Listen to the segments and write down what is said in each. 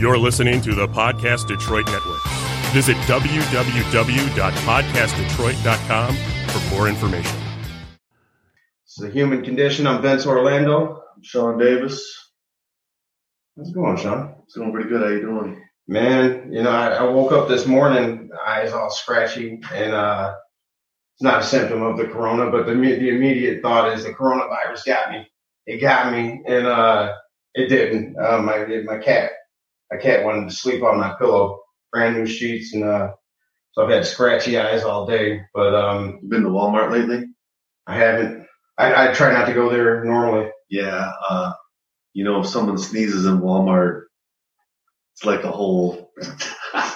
You're listening to the Podcast Detroit Network. Visit www.podcastdetroit.com for more information. It's the human condition. I'm Vince Orlando. I'm Sean Davis. How's it going, Sean? It's going pretty good. How you doing? Man, you know, I, I woke up this morning, eyes all scratchy, and uh, it's not a symptom of the corona, but the, the immediate thought is the coronavirus got me. It got me, and uh, it didn't. Uh, my my cat, my cat wanted to sleep on my pillow, brand new sheets, and uh, so I've had scratchy eyes all day. But um, You been to Walmart lately? I haven't. I, I try not to go there normally. Yeah. Uh, you know, if someone sneezes in Walmart, it's like a whole.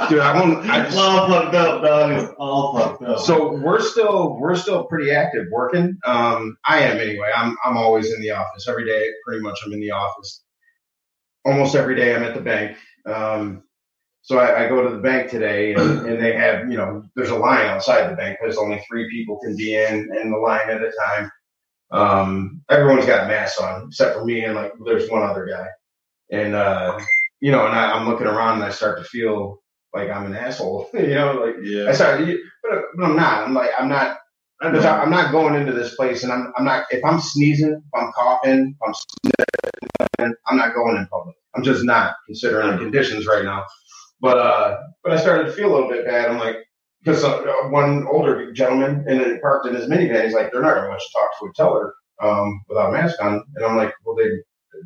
Dude, I won't. I it's all fucked up, dog. It's all fucked up. So we're still we're still pretty active working. Um, I am anyway. I'm I'm always in the office every day. Pretty much, I'm in the office. Almost every day, I'm at the bank. Um, so I, I go to the bank today, and, and they have you know there's a line outside the bank because only three people can be in in the line at a time. Um, everyone's got masks on except for me and like there's one other guy, and uh, you know, and I, I'm looking around and I start to feel like I'm an asshole. you know, like I yeah. started, but, but I'm not. I'm like, I'm not. Because. I'm not going into this place, and I'm, I'm not. If I'm sneezing, if I'm coughing, if I'm sniffing, I'm not going in public. I'm just not considering the conditions right now. But uh, but I started to feel a little bit bad. I'm like, because uh, one older gentleman and it parked in his minivan. He's like, they're not going to talk to a teller um, without a mask on. And I'm like, well, they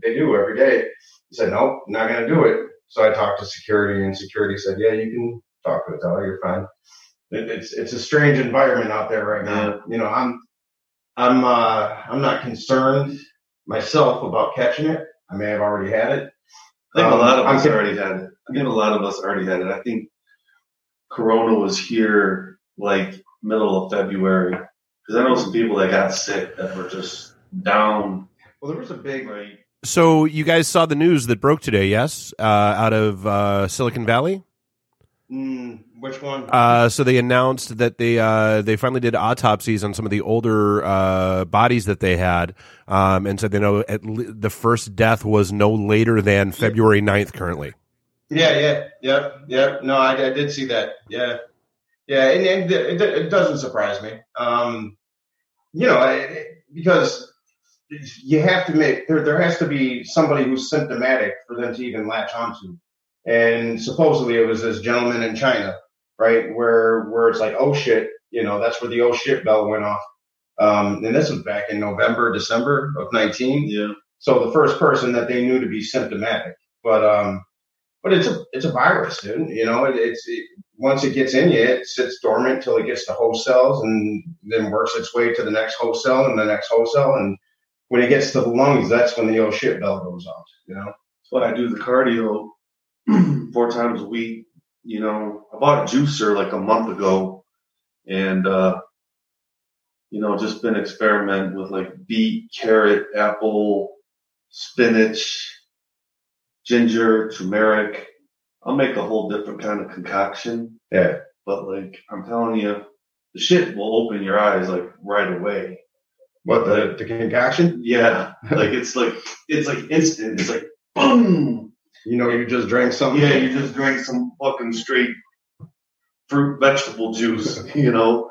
they do every day. He said, nope, not going to do it. So I talked to security, and security said, yeah, you can talk to a teller. You're fine. It, it's it's a strange environment out there right now. You know, I'm I'm uh, I'm not concerned myself about catching it. I may have already had it. I think a Um, lot of I'm us already had it. I think a lot of us already had it. I think Corona was here like middle of February because I know some people that got sick that were just down. Well, there was a big Like, So you guys saw the news that broke today, yes, uh, out of uh, Silicon Valley. mm, which one? Uh, so they announced that they uh, they finally did autopsies on some of the older uh, bodies that they had, um, and said they know at le- the first death was no later than February 9th currently. Yeah, yeah, yep, yep. No, I, I did see that. Yeah, yeah, and, and it, it doesn't surprise me. Um, you know, it, because you have to make there. There has to be somebody who's symptomatic for them to even latch onto. And supposedly it was this gentleman in China, right, where where it's like, oh shit, you know, that's where the oh shit bell went off. Um, and this was back in November, December of nineteen. yeah, So the first person that they knew to be symptomatic, but um, but it's a it's a virus, dude. You know, it, it's it, once it gets in you, it sits dormant till it gets to host cells, and then works its way to the next host cell and the next host cell, and when it gets to the lungs, that's when the oh shit bell goes off. You know, that's why I do the cardio four times a week. You know, I bought a juicer like a month ago, and uh, you know, just been experimenting with like beet, carrot, apple, spinach, ginger, turmeric. I'll make a whole different kind of concoction. Yeah. But like, I'm telling you, the shit will open your eyes like right away. what the the concoction? Yeah. Like it's like, it's like instant. It's like, boom. You know, you just drank something. Yeah, you just drank some fucking straight fruit vegetable juice, you know?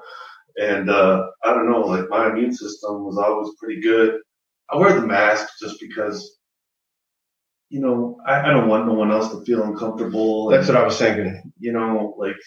And, uh, I don't know, like my immune system was always pretty good. I wear the mask just because, you know, I, I don't want no one else to feel uncomfortable. That's what I was thinking. you know, like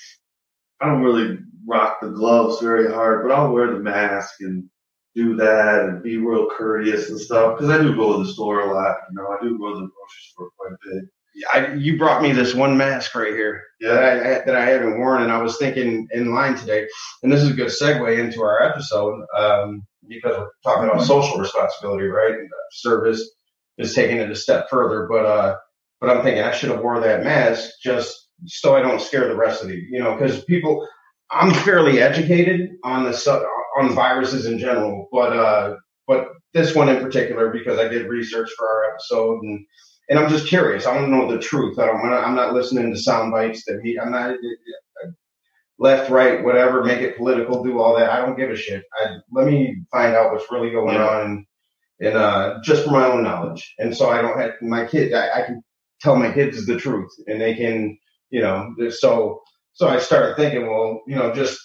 I don't really rock the gloves very hard, but I'll wear the mask and do that and be real courteous and stuff because I do go to the store a lot. You know, I do go to the grocery store quite a bit. I, you brought me this one mask right here that I, that I haven't worn, and I was thinking in line today, and this is a good segue into our episode um, because we're talking about social responsibility, right? And, service is taking it a step further, but uh, but I'm thinking I should have wore that mask just so I don't scare the rest of the, you know, because people, I'm fairly educated on the on viruses in general, but uh, but this one in particular because I did research for our episode and and I'm just curious. I want to know the truth. I don't want to, I'm not listening to sound bites that he, I'm not left, right, whatever, make it political, do all that. I don't give a shit. I, let me find out what's really going Yeah. on and, and, uh, just for my own knowledge. And so I don't have my kid, I, I can tell my kids the truth and they can, you know, so, so I started thinking, well, you know, just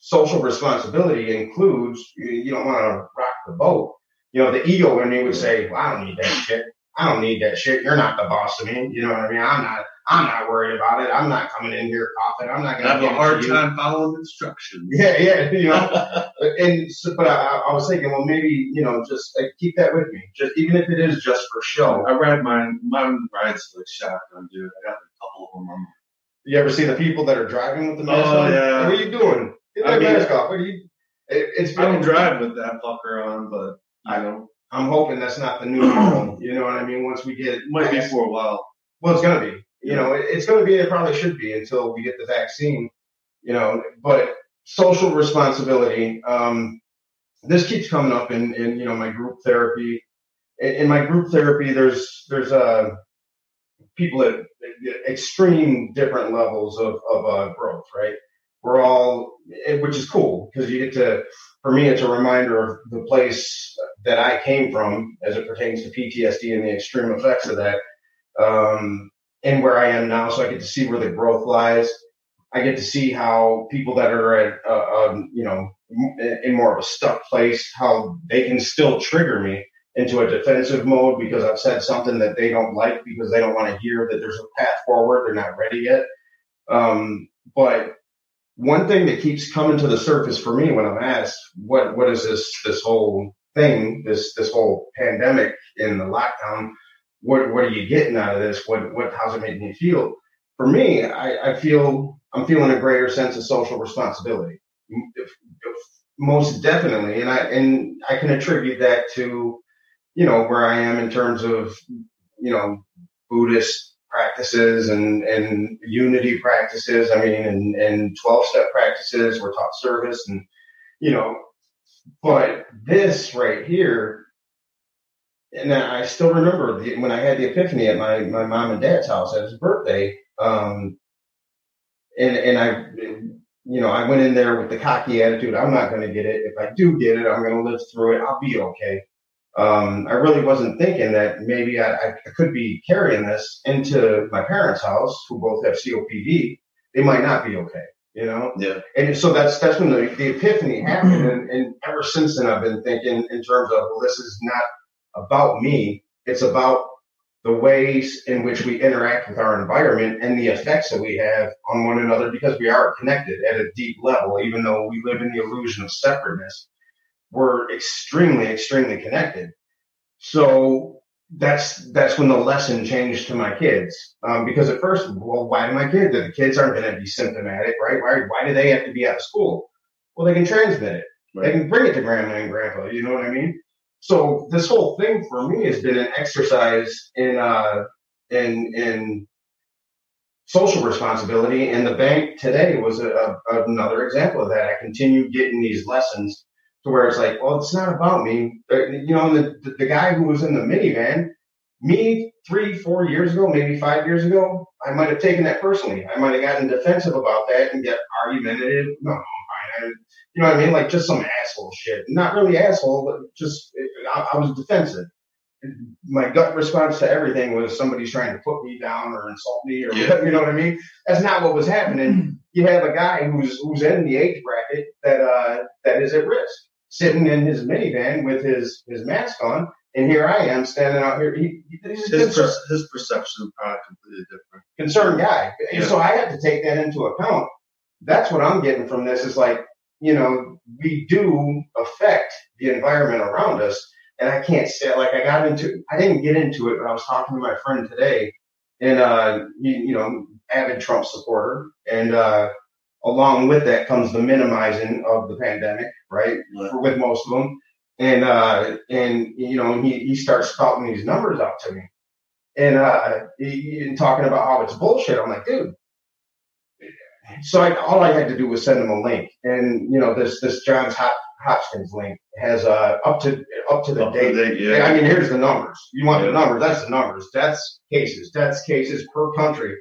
social responsibility includes you don't want to rock the boat. You know, the ego in me would say, well, I don't need that shit. I don't need that shit. You're not the boss of me. You know what I mean? I'm not. I'm not worried about it. I'm not coming in here coughing. I'm not going to have a hard time following instructions. Yeah, yeah, you know. and so, but I, I, was thinking, well, maybe you know, just like, keep that with me, just even if it is just for show. I ride mine. Mine rides like shotgun, dude. I got a couple of them. On. You ever see the people that are driving with the oh, mask oh, on? Yeah. What are you doing? Get that I mean, mask off. What are you? It, it's. I don't drive with that fucker on, but you know. I'm hoping that's not the new normal. You know what I mean? Once we get might be for a while. Well, it's gonna be. You know, it, it's gonna be. It probably should be until we get the vaccine. You know, but social responsibility. Um, this keeps coming up in, in you know my group therapy. In, in my group therapy, there's there's uh people at extreme different levels of of uh, growth, right? We're all, which is cool because you get to for me, it's a reminder of the place that I came from as it pertains to PTSD and the extreme effects of that, um, and where I am now. So I get to see where the growth lies. I get to see how people that are at, uh, um, you know, in more of a stuck place, how they can still trigger me into a defensive mode because I've said something that they don't like because they don't want to hear that there's a path forward. They're not ready yet. Um, but one thing that keeps coming to the surface for me when I'm asked what what is this this whole thing this this whole pandemic in the lockdown what what are you getting out of this? What what how's it making you feel? For me I, I feel I'm feeling a greater sense of social responsibility. Most definitely and I and I can attribute that to you know where I am in terms of you know Buddhist practices and, and unity practices. I mean, and, and 12 step practices. We're taught service and, you know, but this right here, and I still remember the, when I had the epiphany at my, my mom and dad's house at his birthday. Um, and, and I, you know, I went in there with the cocky attitude. I'm not going to get it. If I do get it, I'm going to live through it. I'll be okay um, I really wasn't thinking that maybe I, I, could be carrying this into my parents' house, who both have COPD. They might not be okay, you know. Yeah. And so that's that's when the, the epiphany happened, and, and ever since then, I've been thinking in terms of well, this is not about me. It's about the ways in which we interact with our environment and the effects that we have on one another because we are connected at a deep level, even though we live in the illusion of separateness were extremely, extremely connected. So that's that's when the lesson changed to my kids. Um, because at first, well, why do my kids? The kids aren't going to be symptomatic, right? Why why do they have to be out of school? Well, they can transmit it. Right. They can bring it to grandma and grandpa. You know what I mean? So this whole thing for me has been an exercise in uh, in in social responsibility. And the bank today was a, a, another example of that. I continue getting these lessons to where it's like, well, it's not about me. You know, the, the, the guy who was in the minivan, me three, four years ago, maybe five years ago, I might have taken that personally. I might have gotten defensive about that and get argumentative. No, I, you know what I mean? Like just some asshole shit. Not really asshole, but just I, I was defensive. My gut response to everything was somebody's trying to put me down or insult me or yeah. you know what I mean. That's not what was happening. You have a guy who's who's in the age bracket that uh, that is at risk sitting in his minivan with his, his mask on. And here I am standing out here. He, his, per, his perception is probably completely different. Concerned guy. Yeah. So I have to take that into account. That's what I'm getting from this is like, you know, we do affect the environment around us. And I can't say, like, I got into, I didn't get into it, but I was talking to my friend today and, uh, you, you know, avid Trump supporter. And, uh, along with that comes the minimizing of the pandemic, right? right. With most of them. And, uh, and, you know, he, he starts spouting these numbers out to me and, uh, he, and talking about how it's bullshit. I'm like, dude. So I, all I had to do was send him a link and, you know, this, this Johns Hopkins link has, uh, up to, up to the up date. date yeah. I mean, here's the numbers. You want yeah. the numbers? That's the numbers. That's cases. That's cases per country.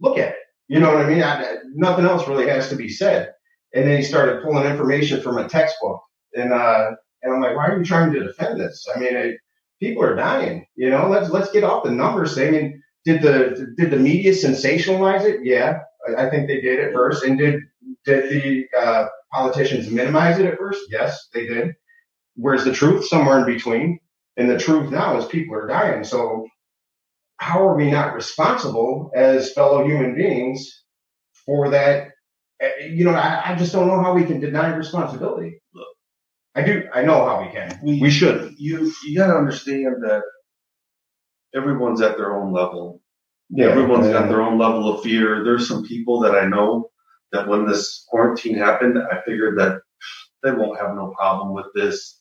Look at it. You know what I mean? I, nothing else really has to be said. And then he started pulling information from a textbook, and uh, and I'm like, why are you trying to defend this? I mean, it, people are dying. You know, let's let's get off the numbers thing. And did the did the media sensationalize it? Yeah, I, I think they did at first. And did did the uh, politicians minimize it at first? Yes, they did. Where's the truth? Somewhere in between. And the truth now is people are dying. So how are we not responsible as fellow human beings for that? Uh, You know, I, I just don't know how we can deny responsibility. Look, I do. I know how we can. We- We should. You you got to understand that everyone's at their own level. Everyone's got their own level of fear. There's some people that I know that when this quarantine happened, I figured that they won't have no problem with this.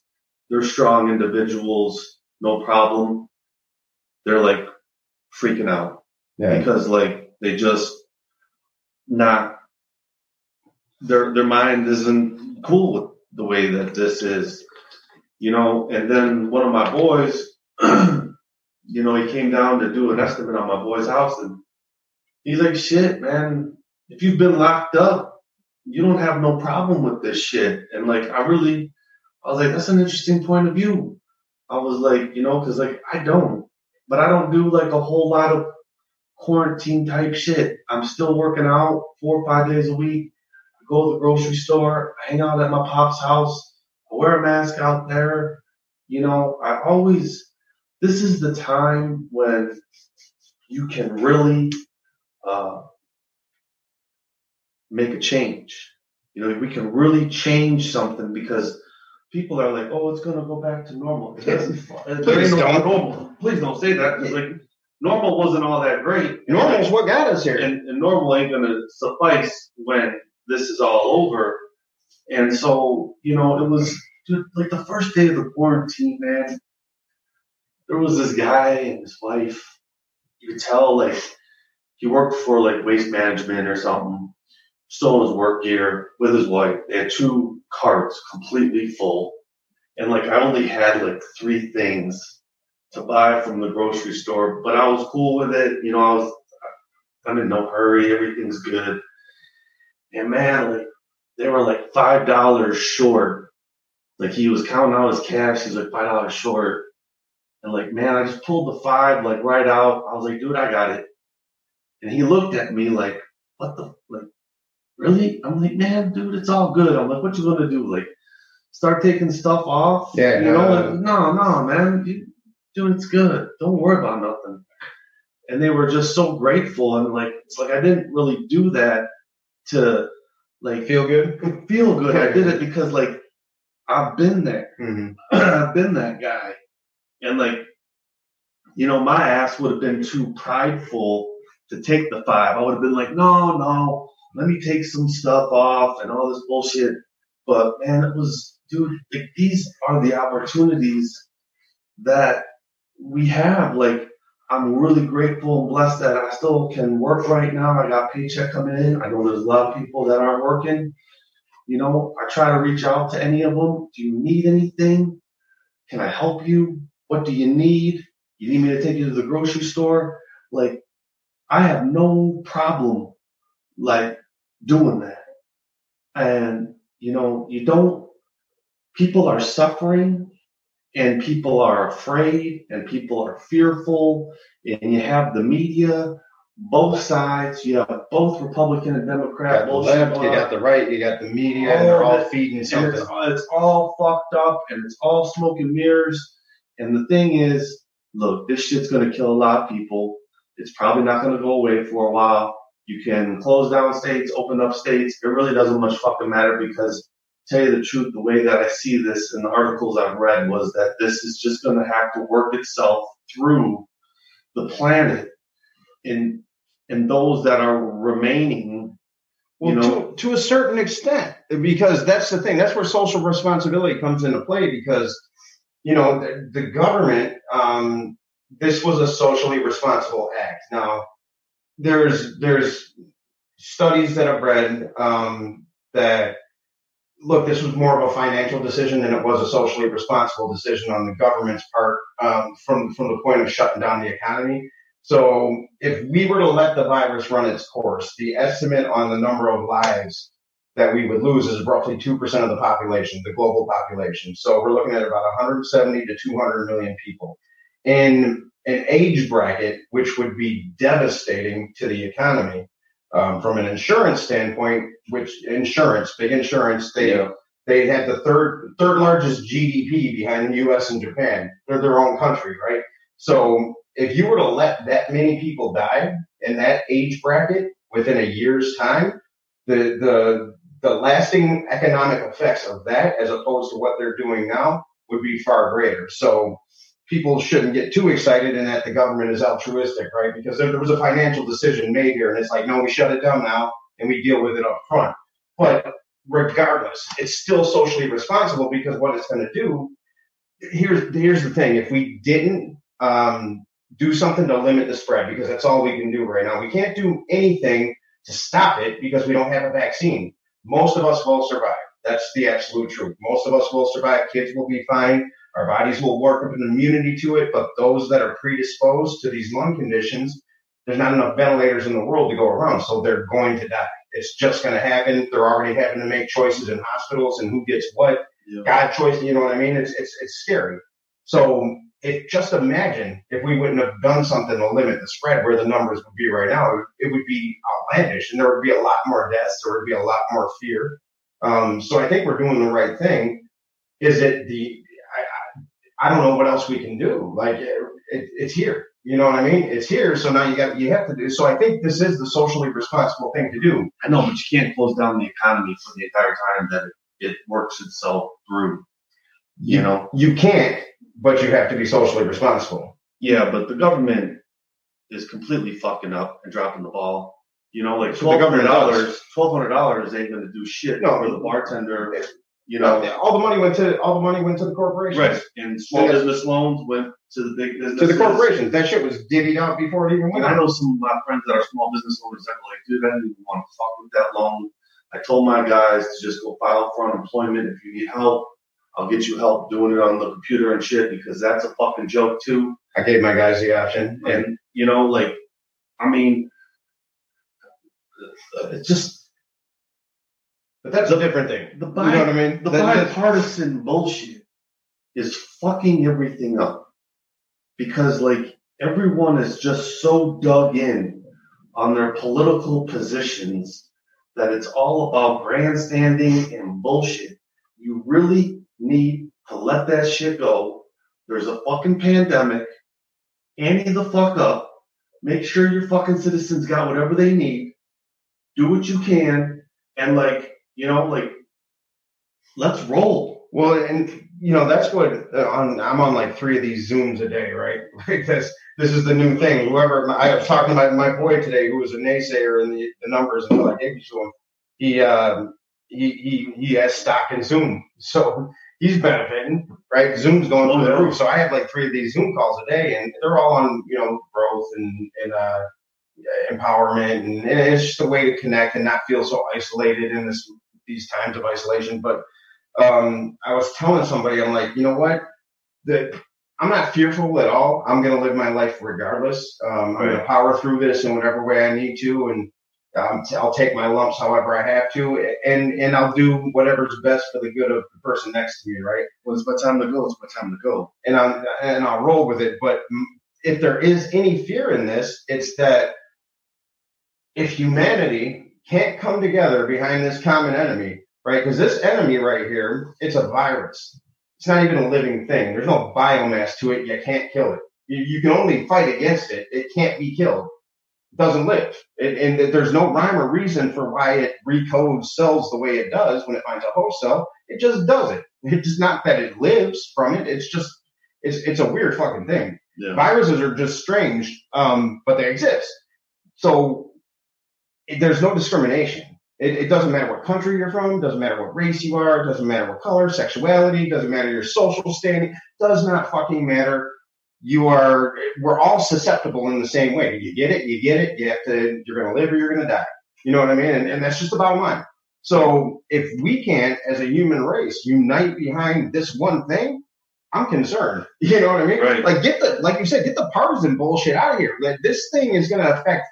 They're strong individuals, no problem. They're like freaking out Yeah. because like they just not their their mind isn't cool with the way that this is, you know. And then one of my boys, you know, he came down to do an estimate on my boy's house, and he's like, "Shit, man, if you've been locked up, you don't have no problem with this shit." And like, I really, I was like, "That's an interesting point of view." I was like, you know, because like I don't, but I don't do like a whole lot of quarantine type shit. I'm still working out four or five days a week. I go to the grocery store. I hang out at my pop's house. I wear a mask out there. You know, I always, this is the time when you can really uh, make a change. You know, we can really change something because people are like, oh, it's going to go back to normal. It doesn't- Please don't. normal. Please don't say that. like, normal wasn't all that great. Normal's what got us here. and, and normal ain't gonna suffice when this is all over. And so, you know, it was dude, like the first day of the quarantine, man. There was this guy and his wife. You could tell, like, he worked for like waste management or something. Still in his work gear with his wife. They had two carts completely full, and like I only had like three things to buy from the grocery store, but I was cool with it. You know, I was I'm in no hurry. Everything's good. And man, like they were like five dollars short. Like he was counting out his cash. He's like five dollars short. And like, man, I just pulled the five like right out. I was like, dude, I got it. And he looked at me like, what the like, really? I'm like, man, dude, it's all good. I'm like, what you gonna do? Like, start taking stuff off? Yeah, you know, no. like, no, no, man, you, dude, it's good. Don't worry about nothing and they were just so grateful and like it's like I didn't really do that to like Feel good? feel good. I did it because like I've been there. hmm I've been that guy. And like, you know, my ass would have been too prideful to take the five. I would have been like, no, no, let me take some stuff off and all this bullshit. But man, it was, dude, like these are the opportunities that we have. Like, I'm really grateful and blessed that I still can work right now. I got paycheck coming in. I know there's a lot of people that aren't working. You know, I try to reach out to any of them. Do you need anything? Can I help you? What do you need? You need me to take you to the grocery store? Like, I have no problem, like, doing that. And, you know, you don't, people are suffering and people are afraid and people are fearful and you have the media, both sides, you have both Republican and You Democrat got the left, you got the right, you got the media, and they're oh, All all feeding something. it's, it's all fucked up and it's all smoke and mirrors. And the thing is, look, this shit's gonna kill a lot of people. It's probably not gonna go away for a while. You can close down states, open up states. It really doesn't much fucking matter because tell you the truth, the way that I see this in the articles I've read was that this is just gonna have to work itself through the planet and and those that are remaining Well, you know, to, to a certain extent, because that's the thing. That's where social responsibility comes into play. Because you know the, the government, um, this was a socially responsible act. Now, there's there's studies that I've read um, that look, this was more of a financial decision than it was a socially responsible decision on the government's part um, from from the point of shutting down the economy. So if we were to let the virus run its course, the estimate on the number of lives that we would lose is roughly 2% of the population, the global population. So we're looking at about 170 to 200 million people. In an age bracket, which would be devastating to the economy. Um, from an insurance standpoint, which insurance, big insurance, they Yeah. they had the third third largest GDP behind the U.S. and Japan. They're their own country, right? So if you were to let that many people die in that age bracket within a year's time, the the the lasting economic effects of that, as opposed to what they're doing now, would be far greater. So people shouldn't get too excited in that the government is altruistic, right? Because there, there was a financial decision made here, and it's like, no, we shut it down now and we deal with it up front. But regardless, it's still socially responsible because what it's going to do. Here's here's the thing: if we didn't um, do something to limit the spread, because that's all we can do right now, we can't do anything to stop it because we don't have a vaccine. Most of us will survive. That's the absolute truth. Most of us will survive. Kids will be fine. Our bodies will work up an immunity to it. But those that are predisposed to these lung conditions, there's not enough ventilators in the world to go around, so they're going to die. It's just going to happen. They're already having to make choices in hospitals and who gets what. Yeah. God choice, you know what I mean? It's it's it's scary. So it just imagine if we wouldn't have done something to limit the spread where the numbers would be right now, it would be outlandish and there would be a lot more deaths, there would be a lot more fear. Um, so I think we're doing the right thing. Is it the I, don't know what else we can do. Like it, it, it's here. You know what I mean? It's here. So now you got you have to do. So I think this is the socially responsible thing to do. I know, but you can't close down the economy for the entire time that it, it works itself through. You know? You can't, but you have to be socially responsible. Yeah, but the government is completely fucking up and dropping the ball. You know, like twelve hundred dollars. Twelve hundred dollars ain't gonna do shit No. for the bartender. You know, all the money went to all the money went to the corporations. right? And small business loans went to the big businesses. To the corporations. That shit was divvied out before it even went I know some of my friends that are small business owners that were like, dude, I didn't even want to fuck with that loan. I told my guys to just go file for unemployment. If you need help, I'll get you help doing it on the computer and shit because that's a fucking joke too. I gave my guys the option. And And you know, like, I mean, it's just but that's a different thing. the You know what I mean? the That- that's- bipartisan bullshit is fucking everything up because like everyone is just so dug in on their political positions that it's all about grandstanding and bullshit. You really need to let that shit go. There's a fucking pandemic. Ante the fuck up. Make sure your fucking citizens got whatever they need. Do what you can. And like, you know, like, let's roll. Well, and you know that's what uh, on, I'm on like three of these zooms a day, right? Like this, this is the new thing. Whoever I was talking about my boy today, who was a naysayer in the, the numbers until I gave you to him. He um, he he he has stock in Zoom, so he's benefiting, right? Zoom's going through the roof. So I have like three of these Zoom calls a day, and they're all on you know growth and and uh, empowerment, and, and it's just a way to connect and not feel so isolated in this these times of isolation, but um, I was telling somebody, I'm like, you know what? That I'm not fearful at all. I'm going to live my life regardless. Um, I'm going to power through this in whatever way I need to, and um, t- I'll take my lumps however I have to, and and I'll do whatever's best for the good of the person next to me, right? When it's my time to go, it's my time to go. And I'm and I'll roll with it. But if there is any fear in this, it's that if humanity can't come together behind this common enemy, right? Because this enemy right here, it's a virus. It's not even a living thing. There's no biomass to it. You can't kill it. You, you can only fight against it. It can't be killed. It doesn't live. It, and there's no rhyme or reason for why it recodes cells the way it does when it finds a host cell. It just does it. It's not that it lives from it. It's just, it's, it's a weird fucking thing. Yeah. Viruses are just strange, um, but they exist. So it, there's no discrimination. It, it doesn't matter what country you're from, doesn't matter what race you are, doesn't matter what color, sexuality, doesn't matter your social standing, does not fucking matter. You are, we're all susceptible in the same way. You get it, you get it, you have to, you're going to live or you're going to die. You know what I mean? And, and that's just the bottom line. So if we can't, as a human race, unite behind this one thing, I'm concerned. You know what I mean? Right. Like get the, like you said, get the partisan bullshit out of here. That this thing is going to affect.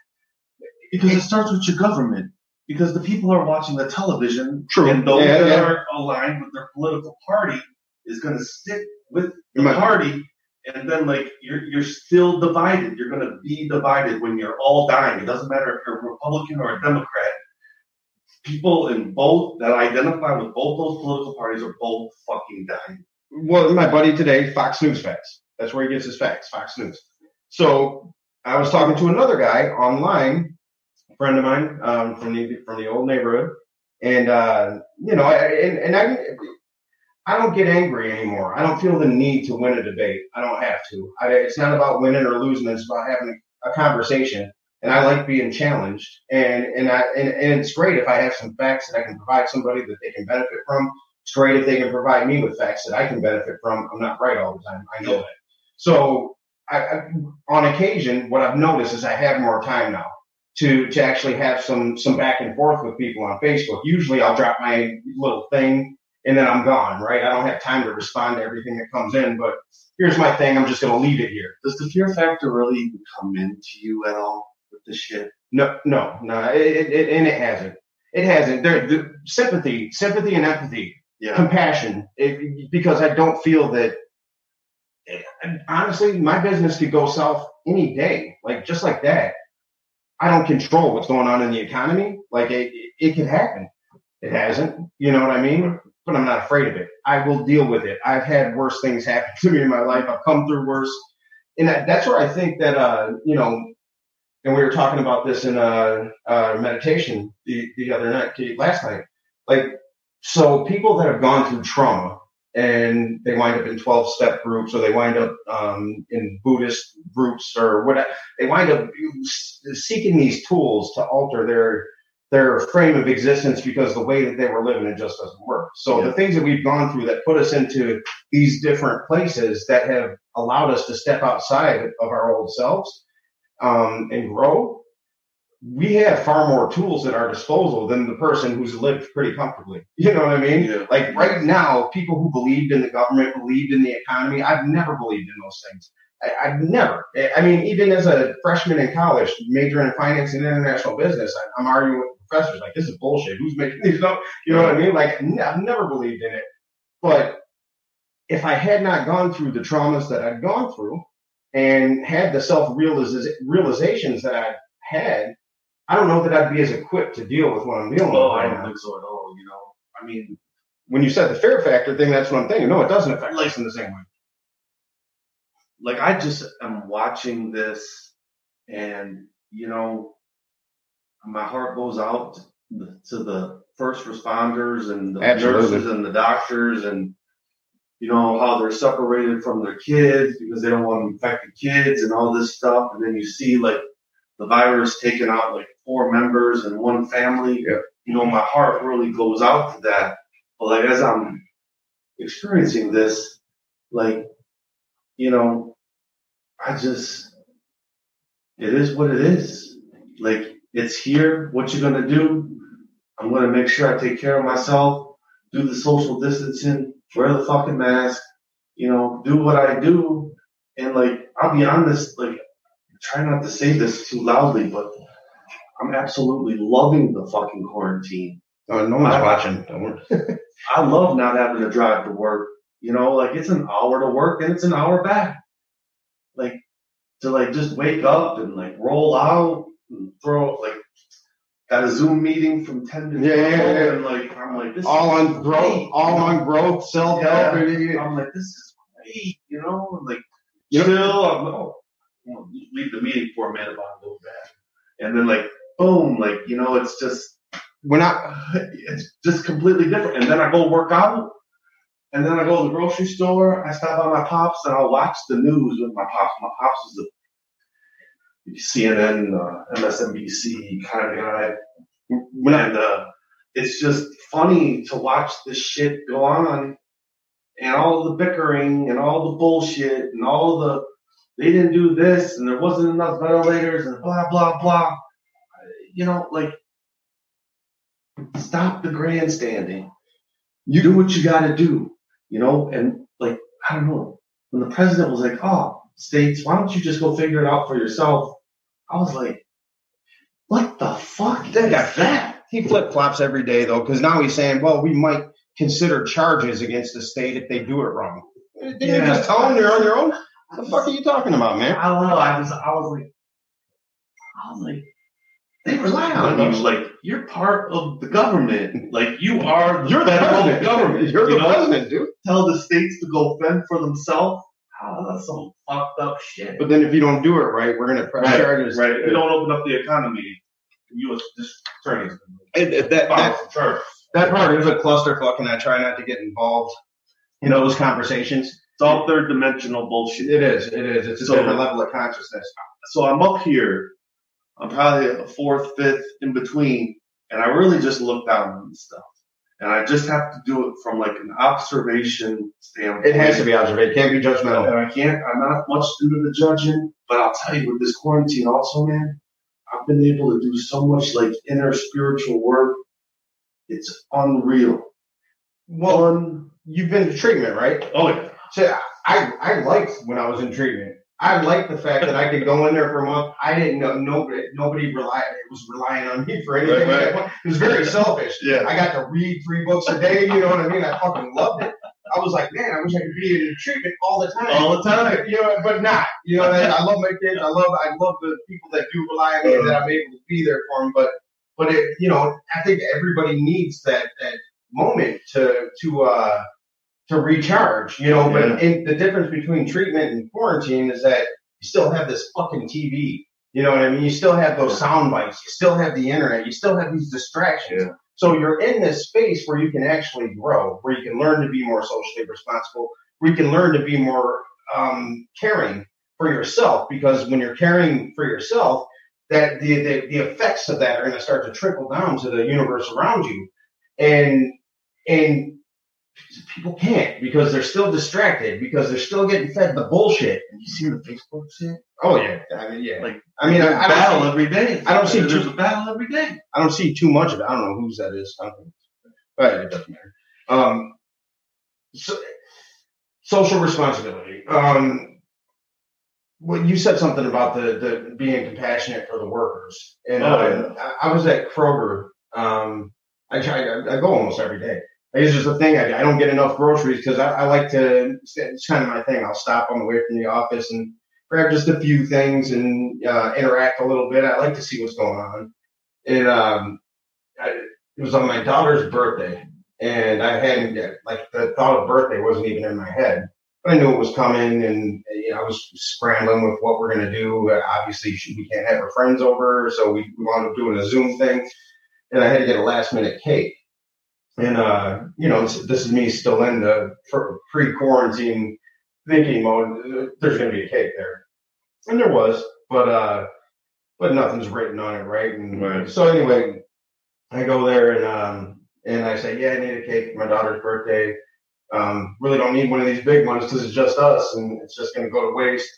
Because it starts with your government. Because the people are watching the television, True. and those Yeah, that yeah. are aligned with their political party is going to stick with the My- party and then like you're you're still divided. You're gonna be divided when you're all dying. It doesn't matter if you're a Republican or a Democrat. People in both that identify with both those political parties are both fucking dying. Well, my buddy today, Fox News facts. That's where he gets his facts, Fox News. So I was talking to another guy online, friend of mine um, from the from the old neighborhood, and uh, you know, I, and, and I I don't get angry anymore. I don't feel the need to win a debate. I don't have to. I, it's not about winning or losing. It's about having a conversation. And I like being challenged. And and I and, and it's great if I have some facts that I can provide somebody that they can benefit from. It's great if they can provide me with facts that I can benefit from. I'm not right all the time. I know that. So I, I, on occasion, what I've noticed is I have more time now to to actually have some some back and forth with people on Facebook. Usually, I'll drop my little thing and then I'm gone, right? I don't have time to respond to everything that comes in, but here's my thing. I'm just going to leave it here. Does the fear factor really come into you at all with this shit? No, no, no, it, it, and it hasn't. It hasn't. There, the sympathy, sympathy and empathy, yeah. compassion, it, because I don't feel that. Honestly, my business could go south any day, like just like that. I don't control what's going on in the economy. Like it, it could happen. It hasn't. You know what I mean? but I'm not afraid of it. I will deal with it. I've had worse things happen to me in my life. I've come through worse. And that, that's where I think that, uh, you know, and we were talking about this in uh, uh, meditation the, the other night, last night. Like, so people that have gone through trauma and they wind up in 12 step groups or they wind up um, in Buddhist groups or whatever, they wind up seeking these tools to alter their their frame of existence because the way that they were living it just doesn't work. So yeah. the things that we've gone through that put us into these different places that have allowed us to step outside of our old selves um, and grow, we have far more tools at our disposal than the person who's lived pretty comfortably. You know what I mean? Yeah. Like right now, people who believed in the government, believed in the economy, I've never believed in those things. I, have never. I mean, even as a freshman in college, majoring in finance and international business, I, I'm arguing with professors like, this is bullshit. Who's making these up? You know what I mean? Like, I've never believed in it. But if I had not gone through the traumas that I'd gone through and had the self realizations that I had, I don't know that I'd be as equipped to deal with what I'm dealing oh, with. I don't think so at all. You know, I mean, when you said the fear factor thing, that's I'm thinking. No, it doesn't affect us in the same way. Like I just am watching this, and you know, my heart goes out to the first responders and the Absolutely. nurses and the doctors and you know how they're separated from their kids because they don't want to infect the kids and all this stuff and then you see like the virus taking out like four members and one family yeah. you know my heart really goes out to that but like as i'm experiencing this like you know i just it is what it is like it's here. What you gonna do? I'm gonna make sure I take care of myself, do the social distancing, wear the fucking mask, you know, do what I do. And like, I'll be honest, like, try not to say this too loudly, but I'm absolutely loving the fucking quarantine. Oh, no one's I, watching. Don't worry. I love not having to drive to work. You know, like it's an hour to work and it's an hour back. Like to like just wake up and like roll out and throw like got a Zoom meeting from ten to yeah, yeah, yeah, and like I'm like this all on growth, all on growth, self help. Yeah. I'm like this is great, you know, like you chill. Know, I'm oh, leave the meeting for a minute, but I'm back, and then like boom, like you know, it's just we're not. It's just completely different, and then I go work out. And then I go to the grocery store. I stop by my pops, and I'll watch the news with my pops. My pops is the CNN, uh, MSNBC kind of guy. And uh, it's just funny to watch this shit go on and all the bickering and all the bullshit and all the they didn't do this and there wasn't enough ventilators and blah blah blah. You know, like stop the grandstanding. You do what you got to do. You know, and like I don't know when the president was like, "Oh, states, why don't you just go figure it out for yourself? I was like, what the fuck is that? He flip flops every day though, because now he's saying, well, we might consider charges against the state if they do it wrong. Didn't yeah. you just tell them they're on their own? What the fuck are you talking about, man? I don't know. I was, I was like, I was like, They rely on you. Like you're part of the government. Like you are the You're the president. government. You're you the know? president, dude. Tell the states to go fend for themselves. Oh, that's some fucked up shit. But then if you don't do it right, we're gonna press Right, charges. Right. If you don't open up the economy, U.S. District Attorney's And that, that, charges. that part is a clusterfuck, and I try not to get involved in those conversations. It's all third dimensional bullshit. It is. It is. It's a So- different level of consciousness. so I'm up here. I'm probably a fourth, fifth in between, and I really just look down on stuff. And I just have to do it from like an observation standpoint. It has to be observed. It can't be judgmental. And I can't. I'm not much into the judging, but I'll tell you with this quarantine also, man. I've been able to do so much like inner spiritual work. It's unreal. Well, Un- you've been to treatment, right? oh yeah. So I, I liked when I was in treatment. I liked the fact that I could go in there for a month. I didn't know nobody nobody relied it was relying on me for anything. Right, right. It was very selfish. Yeah. I got to read three books a day. You know what I mean? I fucking loved it. I was like, man, I wish I could be in treatment all the time. All the time. You know, but not. You know, I love my kids. I love I love the people that do rely on me and that I'm able to be there for them. But but it, you know, I think everybody needs that that moment to to uh to recharge. You know, Yeah. but in, the difference between treatment and quarantine is that you still have this fucking TV. You know what I mean? You still have those sound bites. You still have the internet. You still have these distractions. Yeah. So you're in this space where you can actually grow, where you can learn to be more socially responsible, where you can learn to be more um, caring for yourself. Because when you're caring for yourself, that the, the, the effects of that are going to start to trickle down to the universe around you. And and people can't because they're still distracted because they're still getting fed the bullshit. And You see the Facebook shit? Oh yeah, I mean yeah. Like, I mean, I, I battle see, every day. I don't see There's two- a battle every day. I don't see too much of it. I don't know whose that is. I don't think, but it doesn't matter. Um, so, social responsibility. Um, well, you said something about the, the being compassionate for the workers, and Oh, uh, I, I was at Kroger. Um, I try. I, I go almost every day. It's just a thing. I, I don't get enough groceries because I, I like to. It's kind of my thing. I'll stop on the way from the office and grab just a few things and uh, interact a little bit. I like to see what's going on. And um, I, it was on my daughter's birthday, and I hadn't like the thought of birthday wasn't even in my head. But I knew it was coming, and you know, I was scrambling with what we're gonna do. Obviously, we can't have her friends over, so we wound up doing a Zoom thing, and I had to get a last minute cake. And uh, you know, this, this is me still in the pre quarantine thinking mode. There's gonna be a cake there, and there was, but uh, but nothing's written on it, right? And Right. so anyway, I go there and um, and I say, yeah, I need a cake for my daughter's birthday. Um, really don't need one of these big ones because it's just us and it's just going to go to waste.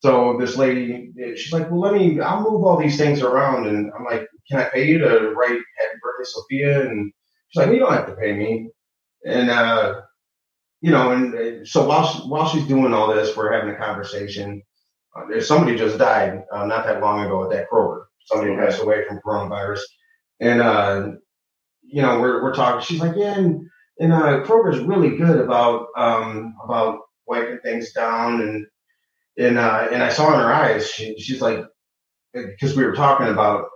So this lady, she's like, well, let me, I'll move all these things around. And I'm like, can I pay you to write happy birthday, Sophia? And she's like, well, you don't have to pay me. And, uh, you know, and uh, so while, she, while she's doing all this, we're having a conversation. Uh, there's somebody just died uh, not that long ago at that Kroger. Somebody Okay. passed away from coronavirus. And, uh, you know, we're, we're talking, she's like, yeah, and, and uh, Kroger's really good about um, about wiping things down, and and uh, and I saw in her eyes, she, she's like, because we were talking about,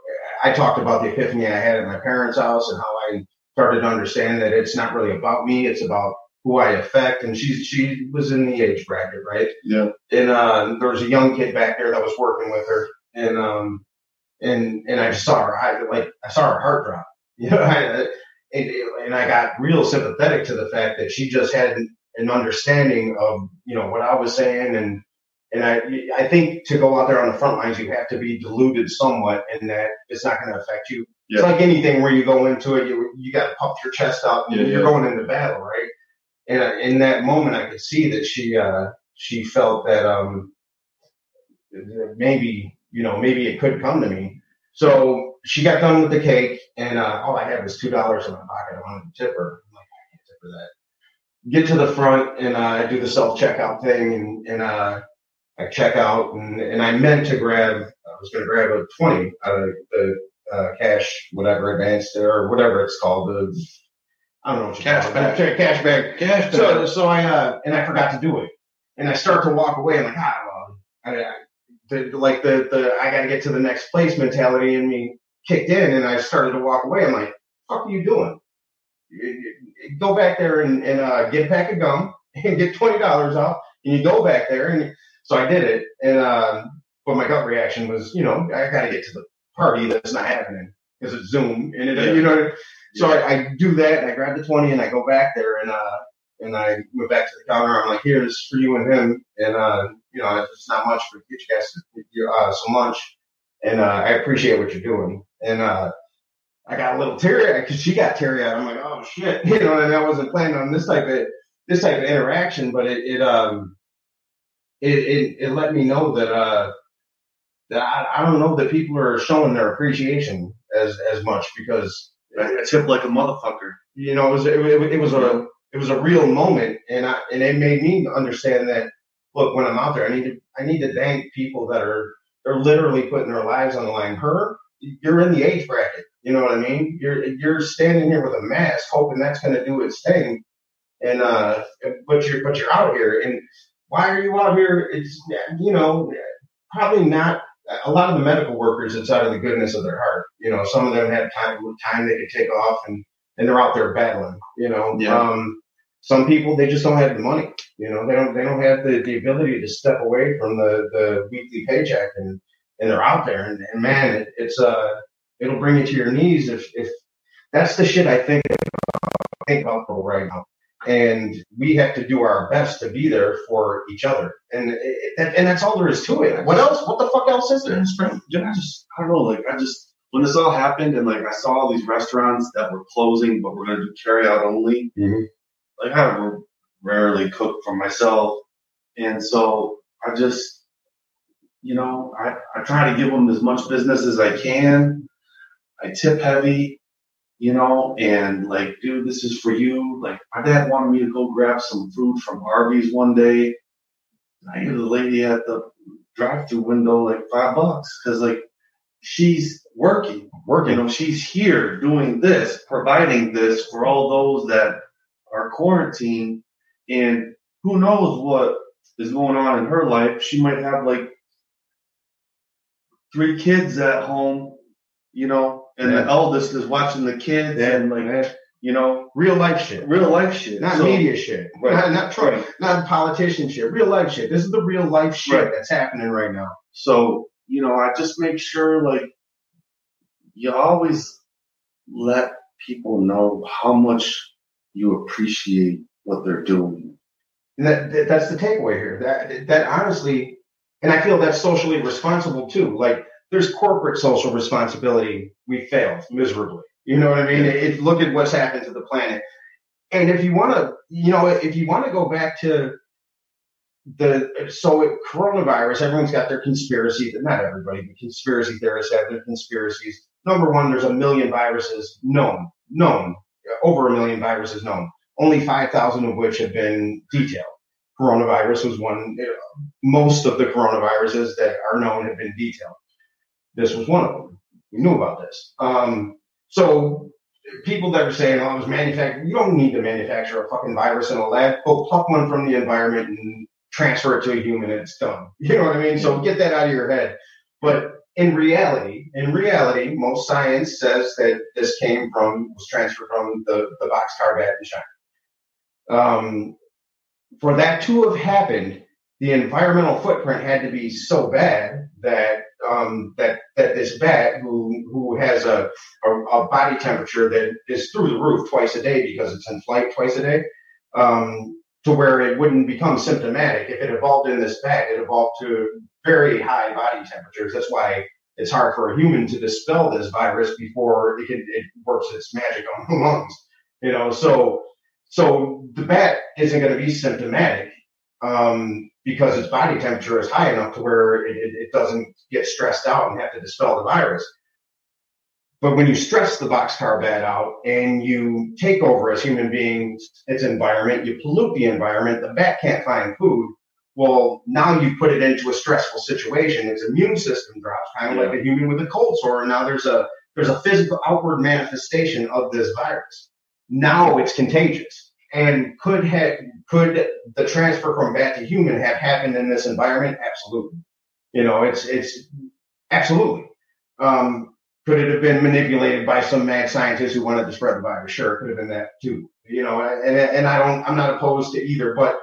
I talked about the epiphany I had at my parents' house and how I started to understand that it's not really about me, it's about who I affect, and she she was in the age bracket, right? Yeah. And uh, there was a young kid back there that was working with her, and um, and and I saw her, I like I saw her heart drop, you know, I, and, and I got real sympathetic to the fact that she just had an understanding of you know what I was saying and and I I think to go out there on the front lines you have to be deluded somewhat in that it's not going to affect you. It's like anything where you go into it, you you got to pump your chest out. Yeah, you're yeah. going into battle, right? And uh, in that moment, I could see that she uh she felt that um maybe you know maybe it could come to me. So she got done with the cake, and uh, all I had was two dollars in my pocket. I wanted to tip her. I'm like, I can't tip her that. Get to the front, and uh, I do the self checkout thing, and, and uh, I check out, and, and I meant to grab. I was going to grab a twenty out of the uh, cash, whatever advanced or whatever it's called. The I don't know what you Cash call it. back. Cash back. Cash So so I uh, and I forgot to do it. and I start to walk away. I'm like, ah, well, I, I, the, like the the I got to get to the next place mentality in me kicked in, and I started to walk away. I'm like, fuck are you doing? Go back there and, and uh, get a pack of gum and get twenty dollars off, and you go back there, and so I did it, and uh, but my gut reaction was, you know, I got to get to the party that's not happening because it's Zoom, and it, Yeah. you know, so I, I do that, and I grab the twenty, and I go back there, and uh, and I went back to the counter. I'm like, here, this is for you and him, and uh, you know, it's not much for get you guys you, uh, some lunch, and uh, I appreciate what you're doing, and uh, I got a little teary because she got teary eyed. I'm like, oh shit, you know, and I wasn't planning on this type of this type of interaction, but it, it um it, it it let me know that uh that I, I don't know that people are showing their appreciation as as much because I, tip like a motherfucker. you know it was it, it, it was a it was a real moment and I and it made me understand that look when I'm out there I need to I need to thank people that are they're literally putting their lives on the line. Her, you're in the age bracket. You know what I mean? You're you're standing here with a mask, hoping that's going to do its thing, and uh, but you're but you're out here, and why are you out here? It's you know probably not. A lot of the medical workers, it's out of the goodness of their heart. You know, some of them have time time they could take off, and and they're out there battling. You know, Yeah. um, some people they just don't have the money. You know, they don't they don't have the, the ability to step away from the, the weekly paycheck and, and they're out there and, and man, it, it's uh it'll bring you to your knees if if that's the shit I think think about right now. And we have to do our best to be there for each other, and it, and that's all there is to it. What else? What the fuck else is there? Yeah, I just I don't know. Like I just when this all happened and like I saw all these restaurants that were closing, but we're gonna do carry out only. Mhm. Like I rarely cook for myself, and so I just you know I I try to give them as much business as I can. I tip heavy, you know, and like, dude, this is for you. Like my dad wanted me to go grab some food from Arby's one day. I gave the lady at the drive-through window like five bucks because like she's working. Working. she's here doing this, providing this for all those that are quarantined, and who knows what is going on in her life. She might have like three kids at home, you know, and Yeah. the eldest is watching the kids and like, man. you know, real life shit, real life shit. not So- media shit, Right. not not Troy, Right. not politician shit, real life shit. This is the real life shit Right. that's happening right now. So, you know, I just make sure like you always let people know how much you appreciate what they're doing. And that, that that's the takeaway here. That that honestly, and I feel that's socially responsible too. Like there's corporate social responsibility. We failed miserably. You know what I mean? It, look at what's happened to the planet. And if you want to, you know, if you want to go back to the so it, coronavirus, everyone's got their conspiracy. Not everybody, but conspiracy theorists have their conspiracies. Number one, there's a million viruses known, known, over a million viruses known only 5,000 of which have been detailed. Coronavirus was one, most of the coronaviruses that are known have been detailed. This was one of them. We knew about this. Um, so people that are saying, oh, it was manufactured, you don't need to manufacture a fucking virus in a lab. Go pluck one from the environment and transfer it to a human and it's done. You know what I mean? So get that out of your head. But in reality, in reality, most science says that this came from, was transferred from the, the boxcar bat in China um, for that to have happened, the environmental footprint had to be so bad that um, that that this bat, who who has a, a a body temperature that is through the roof twice a day because it's in flight twice a day, um, to where it wouldn't become symptomatic. If it evolved in this bat, it evolved to very high body temperatures. That's why it's hard for a human to dispel this virus before it, can, it works its magic on the lungs. You know, so so the bat isn't going to be symptomatic um, because its body temperature is high enough to where it, it, doesn't get stressed out and have to dispel the virus. But when you stress the boxcar bat out and you take over as human beings its environment, you pollute the environment, the bat can't find food. Well, now you put it into a stressful situation. Its immune system drops, kind of like a human with a cold sore. And now there's a there's a physical outward manifestation of this virus. Now it's contagious. And could have could the transfer from bat to human have happened in this environment? Absolutely. You know, it's it's absolutely. Um, could it have been manipulated by some mad scientist who wanted to spread the virus? Sure, it could have been that too. You know, and and I don't, I'm not opposed to either, but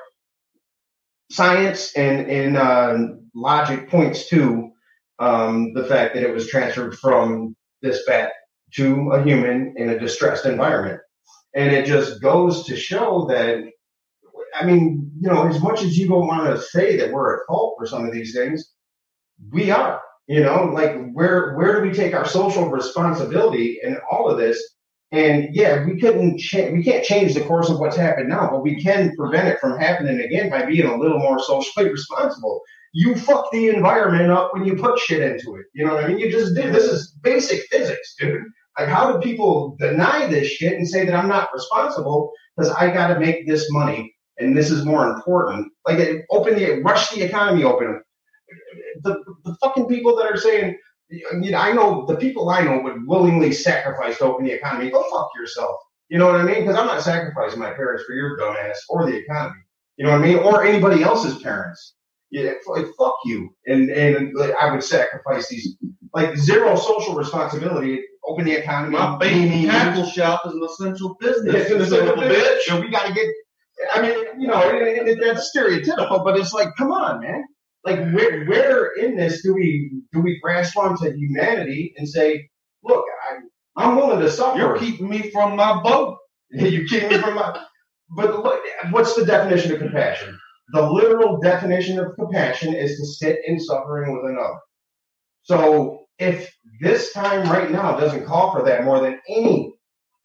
science and and uh, logic points to um, the fact that it was transferred from this bat to a human in a distressed environment, and it just goes to show that. I mean, you know, as much as you don't want to say that we're at fault for some of these things, we are. You know, like where where do we take our social responsibility in all of this? And yeah, we couldn't cha- we can't change the course of what's happened now, but we can prevent it from happening again by being a little more socially responsible. You fuck the environment up when you put shit into it. You know what I mean? You just did. This is basic physics, dude. Like, how do people deny this shit and say that I'm not responsible because I got to make this money and this is more important? Like, open the rush the economy open the, the fucking people that are saying, I mean, I know the people I know would willingly sacrifice to open the economy. Go fuck yourself. You know what I mean? Because I'm not sacrificing my parents for your dumbass or the economy. You know what I mean? Or anybody else's parents. Yeah, like, fuck you. And and like, I would sacrifice these like zero social responsibility. Open the economy. My baby tackle shop is an essential business. It's an essential bitch. And we got to get. I mean, you know, it, it, that's stereotypical, but it's like, come on, man like where where in this do we do we grasp onto humanity and say, look, I, I'm willing to suffer. You're keeping me from my boat. you keep me from my. But look, what's the definition of compassion? The literal definition of compassion is to sit in suffering with another. So if this time right now doesn't call for that more than any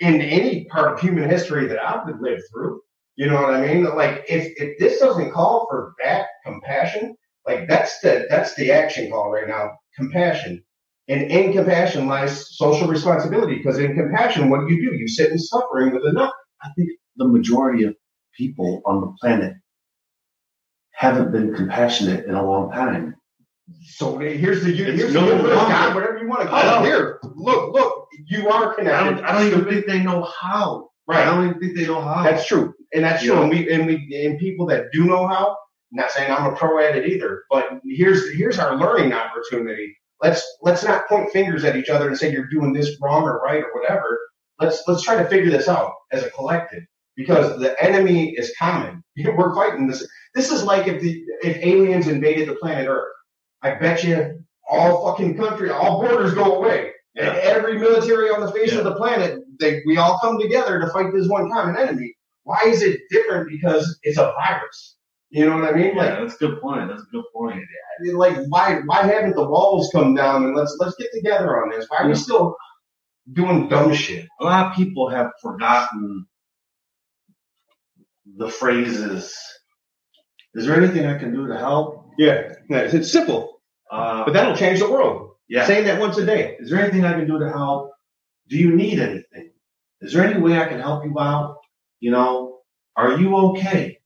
in any part of human history that I've lived through, you know what I mean? Like if if this doesn't call for that compassion, like that's the that's the action call right now. Compassion. And in compassion lies social responsibility because in compassion, what do you do? You sit in suffering with another. I think the majority of people on the planet haven't been compassionate in a long time. So here's the here's no the God, whatever you want to call it. Here, look, look, you are connected. I don't, I don't even think they know how. Right. I don't even think they know how. That's true, and that's true. And we and we and people that do know how, not saying I'm a pro at it either, but here's here's our learning opportunity. Let's let's not point fingers at each other and say you're doing this wrong or right or whatever. Let's let's try to figure this out as a collective because the enemy is common. We're fighting this. This is like if the if aliens invaded the planet Earth. I bet you all fucking country, all borders go away. Yeah. And every military on the face yeah. of the planet, they, we all come together to fight this one common enemy. Why is it different? Because it's a virus. You know what I mean? Yeah, like that's a good point. That's a good point. Like why why haven't the walls come down and let's let's get together on this? Why are we still doing dumb shit? A lot of people have forgotten the phrases. Is there anything I can do to help? Yeah, it's simple, uh, but that'll change the world. Yeah, saying that once a day. Is there anything I can do to help? Do you need anything? Is there any way I can help you out? You know, are you okay?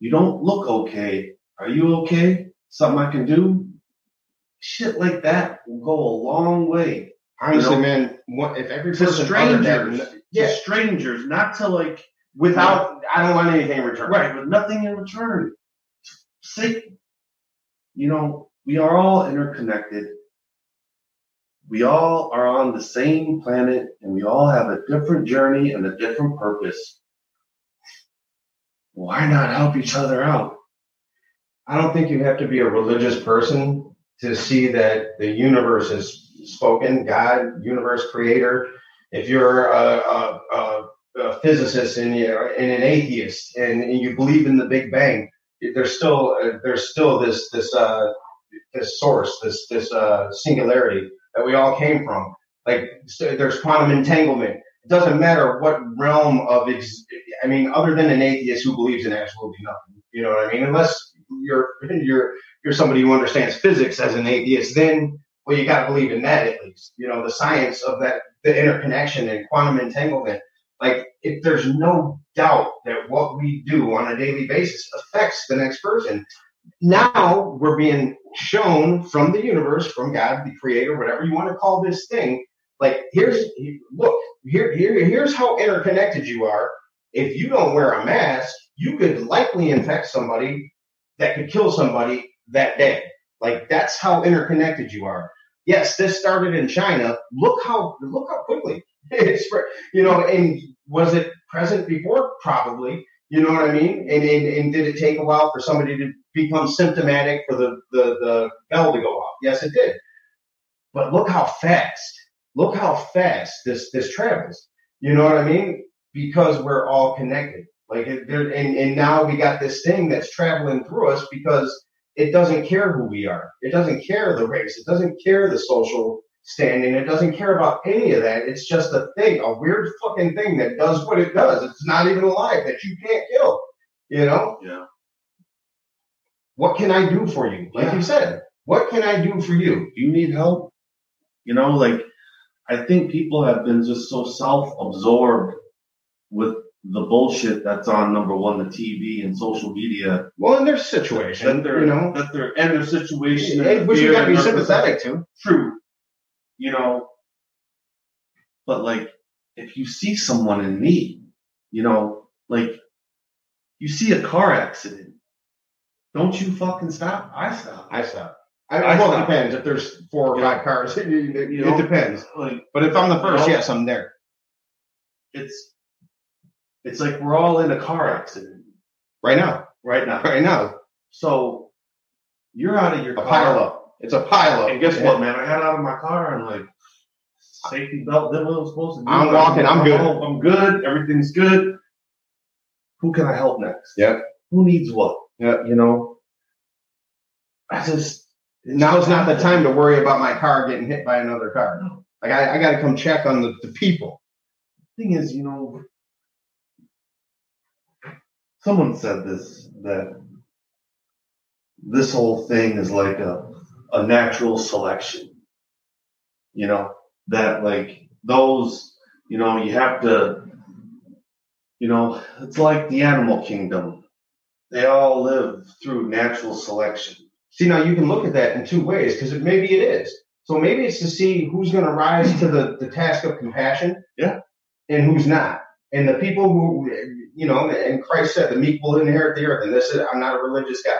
You don't look okay. Are you okay? Something I can do? Shit like that will go a long way. Honestly, you know, man, what, if every person strangers, yeah, strangers, not to like without. I don't want anything in return. Right, with nothing in return. Say, you know, we are all interconnected. We all are on the same planet, and we all have a different journey and a different purpose why not help each other out? I don't think you have to be a religious person to see that the universe is spoken, God, universe creator. If you're a, a, a, a physicist and, you and an atheist and, and, you believe in the Big Bang, there's still uh, there's still this this uh, this source, this this uh, singularity that we all came from. Like there's quantum entanglement it doesn't matter what realm of, ex- I mean, other than an atheist who believes in absolutely nothing, you know what I mean? Unless you're, you're, you're somebody who understands physics as an atheist, then, well, you got to believe in that at least, you know, the science of that, the interconnection and quantum entanglement. Like, if there's no doubt that what we do on a daily basis affects the next person, now we're being shown from the universe, from God, the creator, whatever you want to call this thing, like here's look here here here's how interconnected you are if you don't wear a mask, you could likely infect somebody that could kill somebody that day. Like that's how interconnected you are. Yes, this started in China. Look how look how quickly it's spread. You know, and was it present before? Probably. You know what I mean? And, and and did it take a while for somebody to become symptomatic for the the the bell to go off? Yes, it did. But look how fast. Look how fast this this travels. You know what I mean? Because we're all connected. Like, it, there, and and now we got this thing that's traveling through us because it doesn't care who we are. It doesn't care the race. It doesn't care the social standing. It doesn't care about any of that. It's just a thing, a weird fucking thing that does what it does. It's not even alive that you can't kill. You know? Yeah. What can I do for you? Like Yeah. you said, what can I do for you? Do you need help? You know, like I think people have been just so self-absorbed with the bullshit that's on number one, the TV and social media, Well, in their situation, that they're you know, that they're in their situation, Hey, which you got to be sympathetic to. True, you know, but like if you see someone in need, you know, like you see a car accident, don't you fucking stop? I stop. I stop. I, I well, it depends. If there's four or Yeah. five cars, it, You it depends. Like But if I'm the first, You know? yes, I'm there. it's it's like we're all in a car accident Right now. right now. Right now. So you're out of your A car. pile up. It's a pile up. And guess what, man? I got out of my car and like safety belt did what it was supposed to do. I'm walking, I'm good. home, I'm good. Everything's good. Who can I help next? Yep. Who needs what? Yep. You know. I just Now's not the time to worry about my car getting hit by another car. Like I, I got to come check on the, the people. thing is, you know, someone said this that this whole thing is like a a natural selection. You know, that like those, you know, you have to, you know, it's like the animal kingdom. They all live through natural selection. See, now you can look at that in two ways because maybe it is. So maybe it's to see who's going to rise to the, the task of compassion. Yeah. And who's not. And the people who, you know, and Christ said the meek will inherit the earth. And this is, I'm not a religious guy,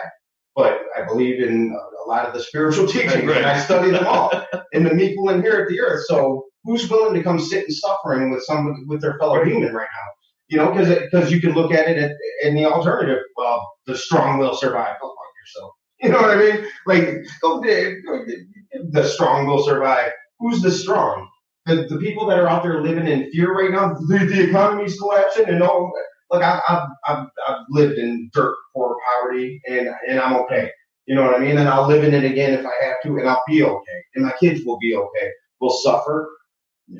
but I believe in a lot of the spiritual teachings Right. and I study them all. and the meek will inherit the earth. So who's willing to come sit in suffering with someone, with their fellow human right now? You know, because because you can look at it at, in the alternative. Well, the strong will survive. Go fuck yourself. You know what I mean? Like, go, go, eh, the strong will survive. Who's the strong? The, the people that are out there living in fear right now. The, the economy's collapsing, and all. Look, I've, I've I've lived in dirt poor poverty, and and I'm okay. You know what I mean? And I'll live in it again if I have to, and I'll be okay, and my kids will be okay. We'll suffer,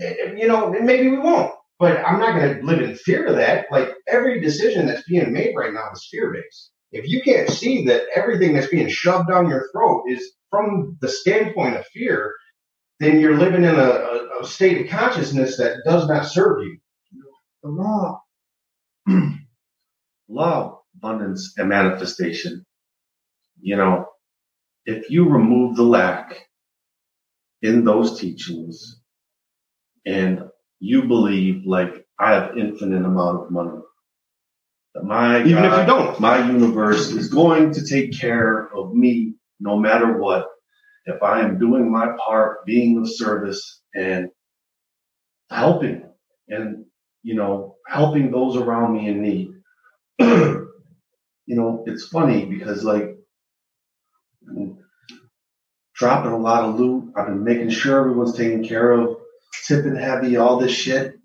Eh, you know, and maybe we won't. But I'm not going to live in fear of that. Like every decision that's being made right now is fear based. If you can't see that everything that's being shoved down your throat is from the standpoint of fear, then you're living in a, a, a state of consciousness that does not serve you. The law, law of abundance and manifestation. You know, if you remove the lack in those teachings and you believe like I have infinite amount of money, that my Even if you don't. my universe is going to take care of me no matter what. If I am doing my part, being of service and helping and, you know, helping those around me in need. you know, it's funny because like I'm dropping a lot of loot. I've been making sure everyone's taken care of, tipping heavy, all this shit.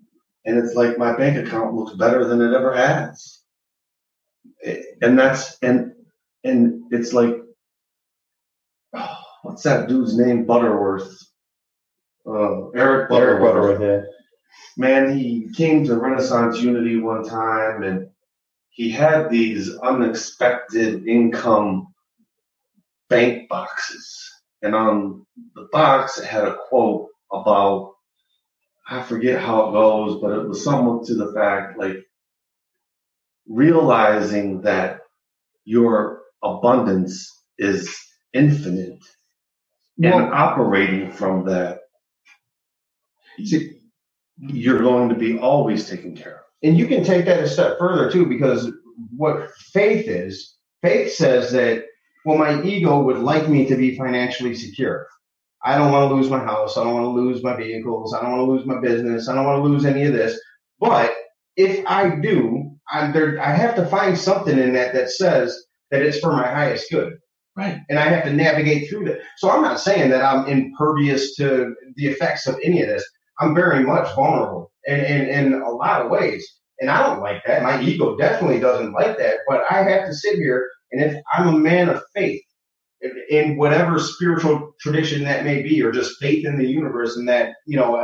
And it's like my bank account looks better than it ever has. And that's, and, and it's like, what's that dude's name? Butterworth. Uh, Eric Butterworth. Man, he came to Renaissance Unity one time and he had these unexpected income bank boxes. And on the box, it had a quote about, I forget how it goes, but it was somewhat to the fact like realizing that your abundance is infinite and operating from that, you're going to be always taken care of. and you can take that a step further too, because what faith is, faith says that, well, my ego would like me to be financially secure. I don't want to lose my house. I don't want to lose my vehicles. I don't want to lose my business. I don't want to lose any of this. But if I do, I'm there, I have to find something in that that says that it's for my highest good. Right. And I have to navigate through that. So I'm not saying that I'm impervious to the effects of any of this. I'm very much vulnerable in, in, in a lot of ways. And I don't like that. My ego definitely doesn't like that. But I have to sit here and if I'm a man of faith in- in whatever spiritual tradition that may be, or just faith in the universe and that, you know,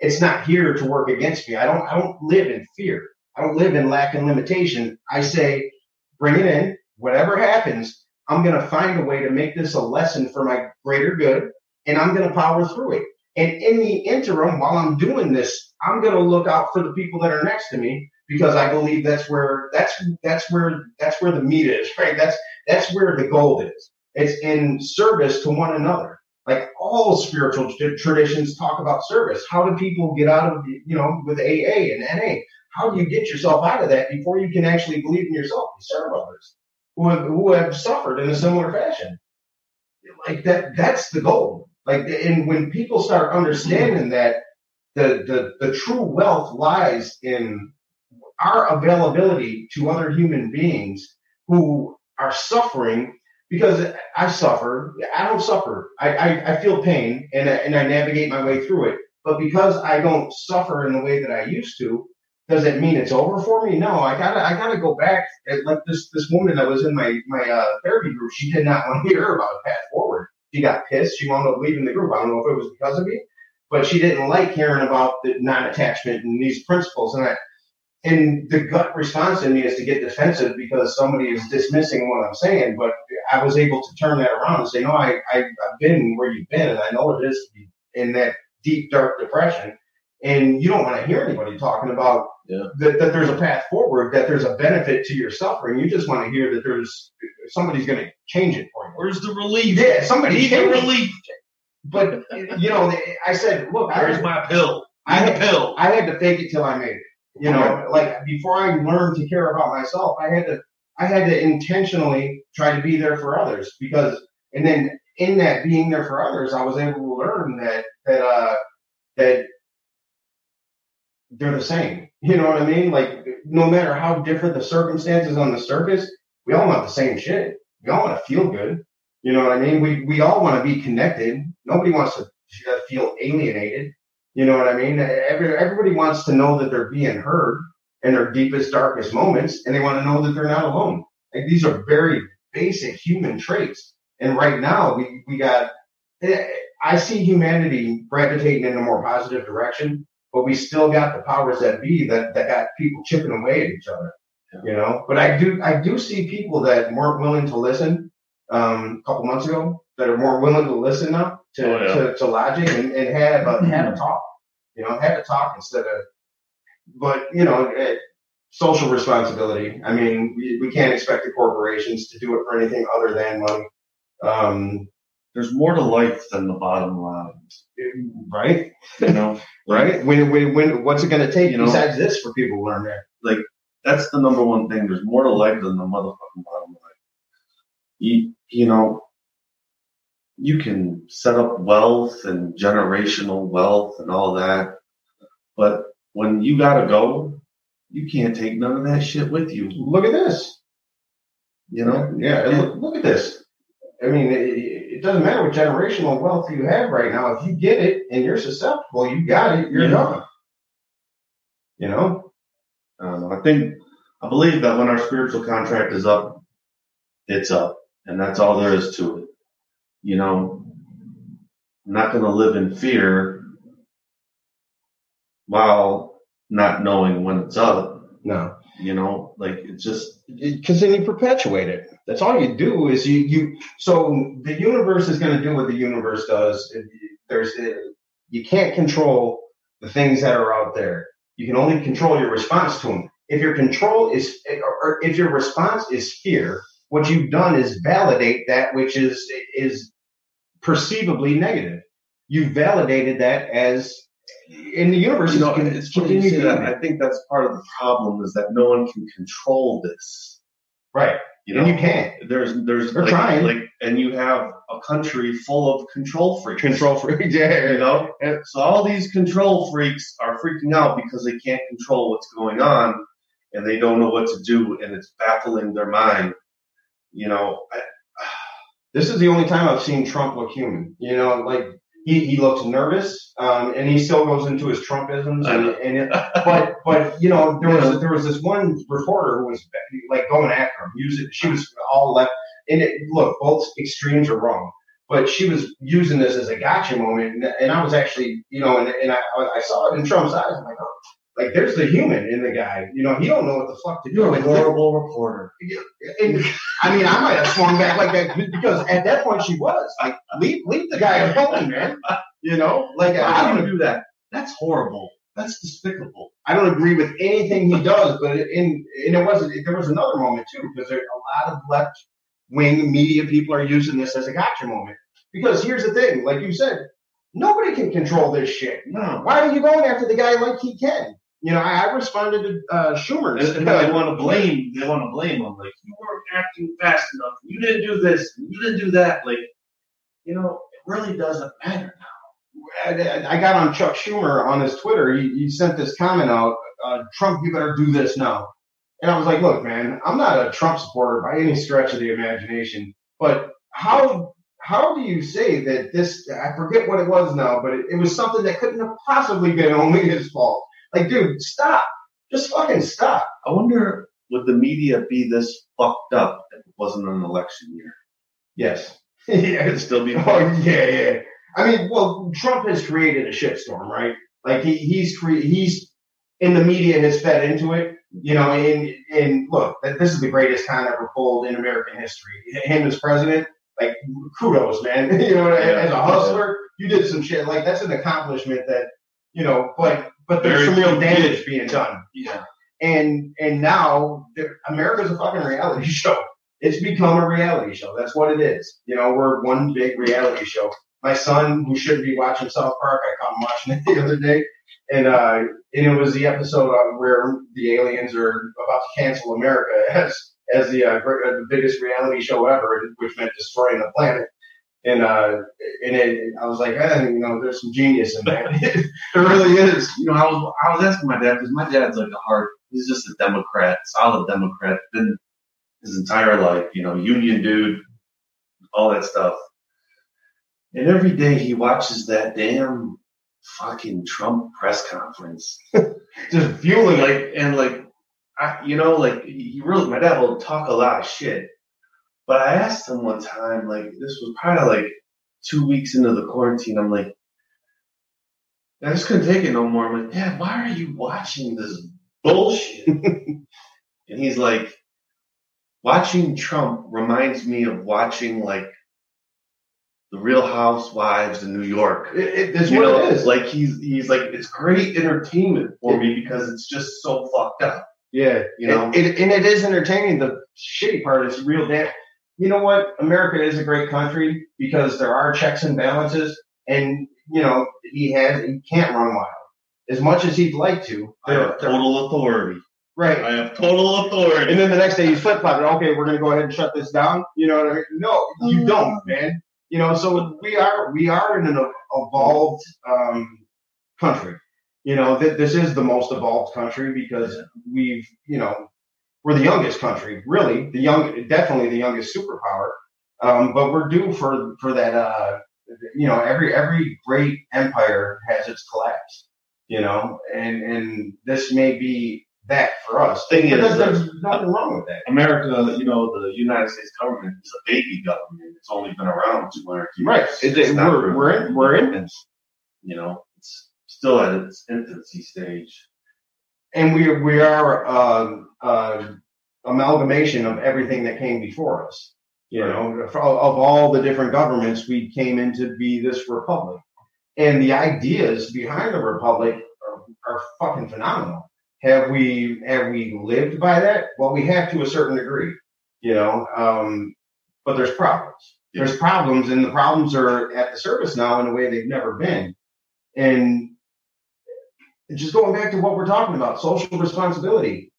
it's not here to work against me. I don't, I don't live in fear. I don't live in lack and limitation. I say, bring it in. Whatever happens, I'm going to find a way to make this a lesson for my greater good, and I'm going to power through it. And in the interim, while I'm doing this, I'm going to look out for the people that are next to me because I believe that's where that's that's where that's where the meat is, right? That's that's where the gold is. It's in service to one another. Like all spiritual traditions talk about service. How do people get out of you know with AA and NA? How do you get yourself out of that before you can actually believe in yourself and serve others who have, who have suffered in a similar fashion? Like that, that's the goal. Like, and when people start understanding that the, the, the true wealth lies in our availability to other human beings who are suffering because I suffer. I don't suffer. I, I, I feel pain and, I- and I navigate my way through it. But because I don't suffer in the way that I used to, does it mean it's over for me? No, I gotta, I gotta go back. Like this, this woman that was in my, my, uh, therapy group, she did not want to hear about a path forward. She got pissed. She wound up leaving the group. I don't know if it was because of me, but she didn't like hearing about the non-attachment and these principles. And I, and the gut response in me is to get defensive because somebody is dismissing what I'm saying. But I was able to turn that around and say, no, I, I I've been where you've been, and I know what it is in that deep dark depression. And you don't want to hear anybody talking about Yeah. that, that there's a path forward, that there's a benefit to your suffering. You just want to hear that there's somebody's going to change it for you. Where's the relief? Yeah, somebody Need the change it. relief. But you know, I said, look, I, Where's my pill? I had a pill. I had to fake it till I made it. You know, like before I learned to care about myself, I had to I had to intentionally try to be there for others because and then in that being there for others, I was able to learn that that uh that they're the same. You know what I mean? Like no matter how different the circumstances on the surface, we all want the same shit. We all want to feel good. You know what I mean? We we all want to be connected. Nobody wants to feel alienated. You know what I mean? Every, everybody wants to know that they're being heard in their deepest, darkest moments, and they want to know that they're not alone. Like these are very basic human traits. And right now, we we got. Eh, I see humanity gravitating in a more positive direction, but we still got the powers that be that that got people chipping away at each other. You know, but I do I do see people that weren't willing to listen um, a couple months ago that are more willing to listen now to Oh, yeah. to, to logic and, and have a have a talk. You know, have a talk instead of. But you know, eh, social responsibility. I mean, we, we can't expect the corporations to do it for anything other than money. Um, There's more to life than the bottom line. Mm, right? You know, Right? When, when, when, what's it going to take You know- besides this for people to learn that? Like, that's the number one thing. There's more to life than the motherfucking bottom line. You, you know, you can set up wealth and generational wealth and all that, but when you gotta go, you can't take none of that shit with you. Look at this. You know, Yeah, look, look at this. I mean, it, it doesn't matter what generational wealth you have right now. If you get it and you're susceptible, you got it, you're Yeah. done. You know? I. I think I believe that when our spiritual contract is up, it's up, and that's all there is to it. You know, I'm not going to live in fear while not knowing when it's up. No. You know, like it's just Because then you perpetuate it. That's all you do is you, you, so the universe is going to do what the universe does. There's, you can't control the things that are out there. You can only control your response to them. If your control is, or if your response is fear, what you've done is validate that which is, is perceivably negative. You validated that as, in the universe, You know, it's you continue say to that. I think that's part of the problem is that no one can control this. right, You know, and you can't there's there's They're like, trying. like, and you have a country full of control freaks. control freaks. Yeah, You know, so all these control freaks are freaking out because they can't control what's going on, and they don't know what to do, and it's baffling their mind. You know, I, this is the only time I've seen Trump look human. You know, like he, he looks nervous, um, and he still goes into his Trumpisms. And, and it, but but you know, there was there was this one reporter who was like going after him. Using she was all left. And it, look, both extremes are wrong. But she was using this as a gotcha moment, and, and I was actually, you know, and, and I, I saw it in Trump's eyes. I'm like, oh, like there's the human in the guy. You know, he don't know what the fuck to do. you're a horrible reporter. and I mean, I might have swung back like that because at that point she was like, leave, leave the guy alone, man. You know, like I do don't, do that? That's horrible. That's despicable. I don't agree with anything he does, but in and it wasn't. There was another moment too because there, a lot of left wing media people are using this as a gotcha moment. Because here's the thing, like you said, nobody can control this shit. No. Why are you going after the guy like he can? You know, I, I responded to uh, Schumer's. And, and they want to blame. They want to blame him. Like you weren't acting fast enough. You didn't do this. You didn't do that. Like, you know, it really doesn't matter now. I I got on Chuck Schumer on his Twitter. He, he sent this comment out, uh, Trump, you better do this now. And I was like, look, man, I'm not a Trump supporter by any stretch of the imagination, but how how do you say that this? I forget what it was now, but it, it was something that couldn't have possibly been only his fault. Like, dude, stop, just fucking stop. I wonder would the media be this fucked up if it wasn't an election year? Yes. yeah, It'd still be. Oh yeah, yeah. I mean, well, Trump has created a shitstorm, right? Like he, he's cre- he's in the media has fed into it, you know. And and look, this is the greatest con ever pulled in American history. Him as president, like kudos, man. you know, Yeah. as a hustler, you did some shit. Like that's an accomplishment that you know. But but there's Very some real damage being done Yeah. and and now America's a fucking reality show. It's become a reality show. That's what it is. You know, we're one big reality show. My son, who should be watching South Park, I caught him watching it the other day, and uh, and it was the episode where the aliens are about to cancel America as as the uh, uh, the biggest reality show ever, which meant destroying the planet. And uh, and it, I was like, eh, you know, there's some genius in that. there really is. You know, I was I was asking my dad because my dad's like a hard. He's just a Democrat, solid Democrat. Been his entire life. You know, union dude, all that stuff. And every day he watches that damn fucking Trump press conference. Just fueling like and like I, you know like he he really my dad will talk a lot of shit. But i asked him one time like this was probably like two weeks into the quarantine. I'm like i just couldn't take it no more. I'm like dad why are you watching this bullshit? And he's like watching trump reminds me of watching like the real housewives in new york It, it, that's you what know, it is. Like he's he's like it's great entertainment for me because it's just so fucked up. yeah, You know, and it is entertaining. The shitty part is real damn. You know what? America is a great country because there are checks and balances, and you know he has he can't run wild as much as he'd like to. I have total authority. right. I have total authority. And then the next day he's flip flopping. Okay, we're gonna go ahead and shut this down. You know what I mean? No, you mm. don't, man. You know, so we are we are in an evolved um, country. You know, th- this is the most evolved country because we've, you know, we're the youngest country, really, the young, definitely the youngest superpower. Um, but we're due for for that. Uh, you know, every every great empire has its collapse. You know, and and this may be that for us. Thing is, there's, nothing wrong with that. America, you know, the United States government is a baby government. It's only been around 200 years. Right. It, It's it- we're, really- we're, in, we're infants. You know, it's still at its infancy stage. And we, we are um uh, amalgamation of everything that came before us. You know, of, of all the different governments, we came into be this republic. And the ideas behind the republic are, are fucking phenomenal. Have we have we lived by that? Well, we have to a certain degree, you know. Um, but there's problems. There's problems, and the problems are at the surface now in a way they've never been. And just going back to what we're talking about, social responsibility.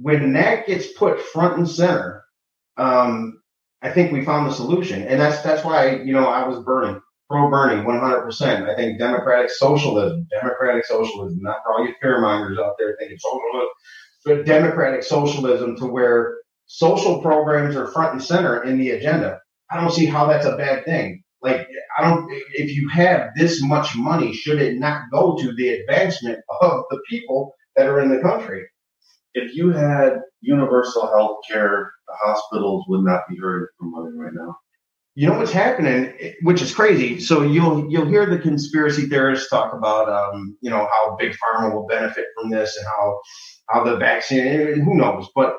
When that gets put front and center, um, I think we found the solution, and that's that's why you know I was burning pro Bernie 100. percent I think democratic socialism, democratic socialism, not for all you fearmongers out there thinking socialism, but democratic socialism to where social programs are front and center in the agenda. I don't see how that's a bad thing. Like, I don't, if you have this much money, should it not go to the advancement of the people that are in the country? If you had universal health care, the hospitals would not be hurting for money right now. You know what's happening, which is crazy. So you'll you'll hear the conspiracy theorists talk about, um, you know, how big pharma will benefit from this and how how the vaccine. Who knows? But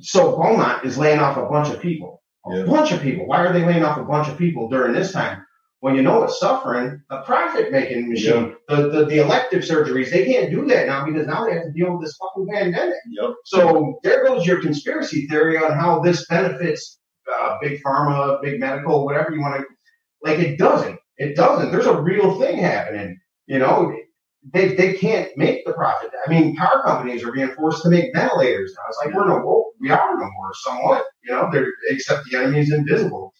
so Beaumont is laying off a bunch of people, a Yeah. bunch of people. Why are they laying off a bunch of people during this time? When you know it's suffering, a profit making machine. The, the the elective surgeries, they can't do that now because now they have to deal with this fucking pandemic. Yep. So there goes your conspiracy theory on how this benefits uh, big pharma, big medical, whatever you want to. Like it doesn't. It doesn't. There's a real thing happening. You know, they they can't make the profit. I mean, car companies are being forced to make ventilators now. It's like we're no more. We are no more. Somewhat. You know, they're except the enemy is invisible.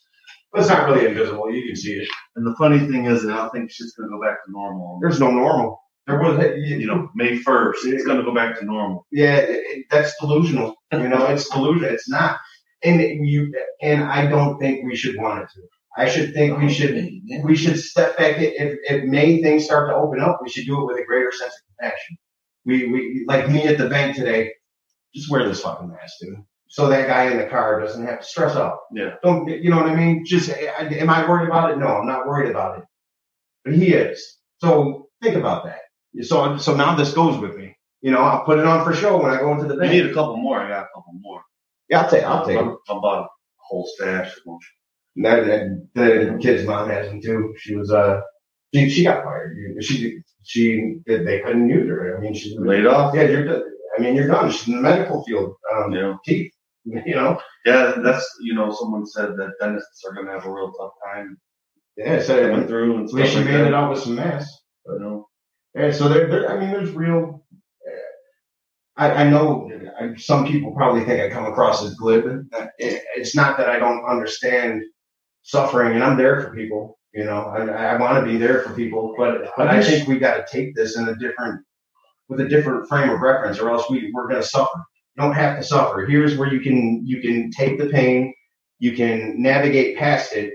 But it's not really invisible. You can see it. And the funny thing is, that I don't think shit's gonna go back to normal. There's no normal. There was, You know, May first, it's gonna go back to normal. Yeah, it, it- that's delusional. You know, it's delusional. It's not. And you and I don't think we should want it to. I should think we should we should step back. If if May things start to open up, we should do it with a greater sense of compassion. We we like me at the bank today. Just wear this fucking mask, dude. So that guy in the car doesn't have to stress out. Yeah. Don't you know what I mean? Just I- am I worried about it? No, I'm not worried about it. But he is. So think about that. So so now this goes with me. You know, I'll put it on for show when I go into the You bank. need a couple more. I got a couple more. Yeah, I'll take. I'll take. them. I bought a whole stash them. That, that the kid's mom has them too. She was uh, she, she got fired. She she they couldn't use her. I mean, she's Laid off. Yeah, you're. I mean, you're done. She's in the medical field. Um, Yeah. teeth. You know. Yeah, that's you know, someone said that dentists are gonna have a real tough time Yeah. So coming at through and stuff least she like made that. it out with some masks. You know, Yeah, so there, there, I mean, there's real. I, I know I, some people probably think I come across as glib. It, it's not that I don't understand suffering, and I'm there for people. You know, I, I want to be there for people, but but I think we got to take this in a different, with a different frame of reference, or else we we're going to suffer. You don't have to suffer. Here's where you can you can take the pain, you can navigate past it.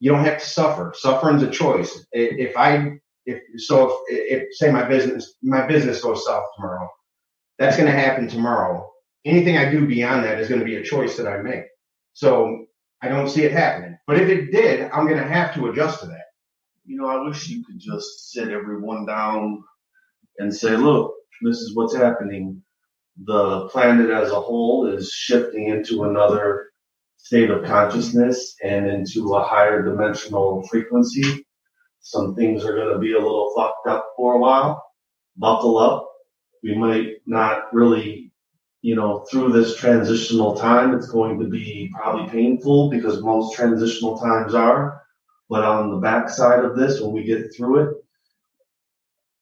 You don't have to suffer. Suffering's a choice. If I if so if, if say my business my business goes south tomorrow that's going to happen tomorrow anything i do beyond that is going to be a choice that i make so i don't see it happening but if it did i'm going to have to adjust to that you know, I wish you could just sit everyone down and say, look, this is what's happening. The planet as a whole is shifting into another state of consciousness and into a higher dimensional frequency. Some things are going to be a little fucked up for a while. Buckle up. We might not really, you know, through this transitional time, it's going to be probably painful because most transitional times are. But on the backside of this, when we get through it,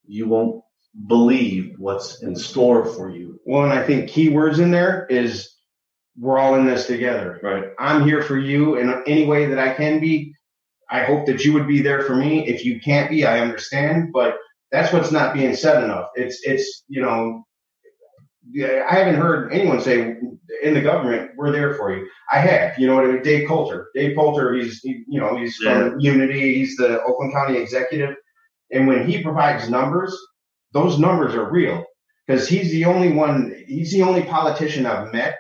you won't believe what's in store for you. well and i think keywords in there is we're all in this together Right. i'm here for you in any way that i can be i hope that you would be there for me if you can't be i understand but that's what's not being said enough. It's it's you know I haven't heard anyone say in the government we're there for you. I have, you know what I mean. Dave Coulter, Dave Coulter, he's he, you know he's from Unity, he's the Oakland County executive, and when he provides numbers, those numbers are real. Because he's the only one, he's the only politician I've met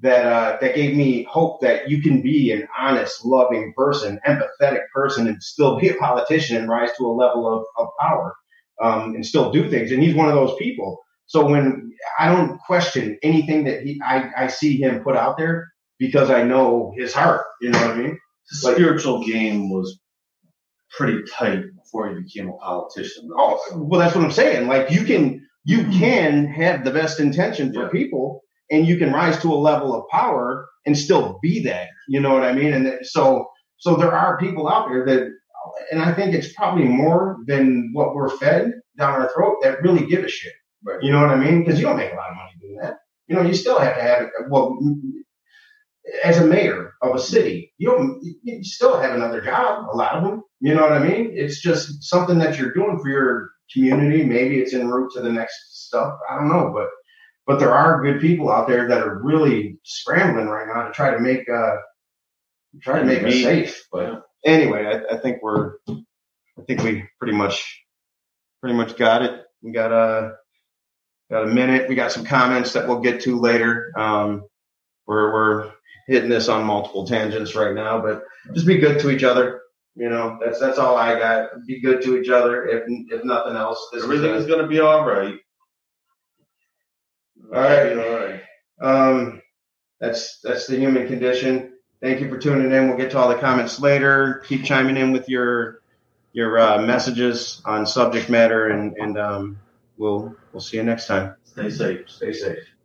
that uh, that gave me hope that you can be an honest, loving person, empathetic person, and still be a politician and rise to a level of, of power um, and still do things. And he's one of those people. So when I don't question anything that he, I, I see him put out there because I know his heart. You know what I mean? The spiritual game was pretty tight before he became a politician. Oh, well, that's what I'm saying. Like you can, you can have the best intention for Yeah. people and you can rise to a level of power and still be that. You know what I mean? And that- so, so there are people out there that, and I think it's probably more than what we're fed down our throat that really give a shit. Right. You know what I mean? Because you don't make a lot of money doing that. You know, you still have to have it. Well, as a mayor of a city, you don't. You still have another job. A lot of them. You know what I mean? It's just something that you're doing for your community. Maybe it's en route to the next stuff. I don't know, but but there are good people out there that are really scrambling right now to try to make uh try to make us safe. But anyway, I, I think we're I think we pretty much pretty much got it. We got a got a minute. We got some comments that we'll get to later. Um, we're we're hitting this on multiple tangents right now, but just be good to each other. You know, that's that's all I got. Be good to each other. If if nothing else, this Everything is gonna be all right. All right. All right. Um, that's that's the human condition. Thank you for tuning in. We'll get to all the comments later. Keep chiming in with your your uh, messages on subject matter, and and um, we'll we'll see you next time. Stay safe. Stay safe.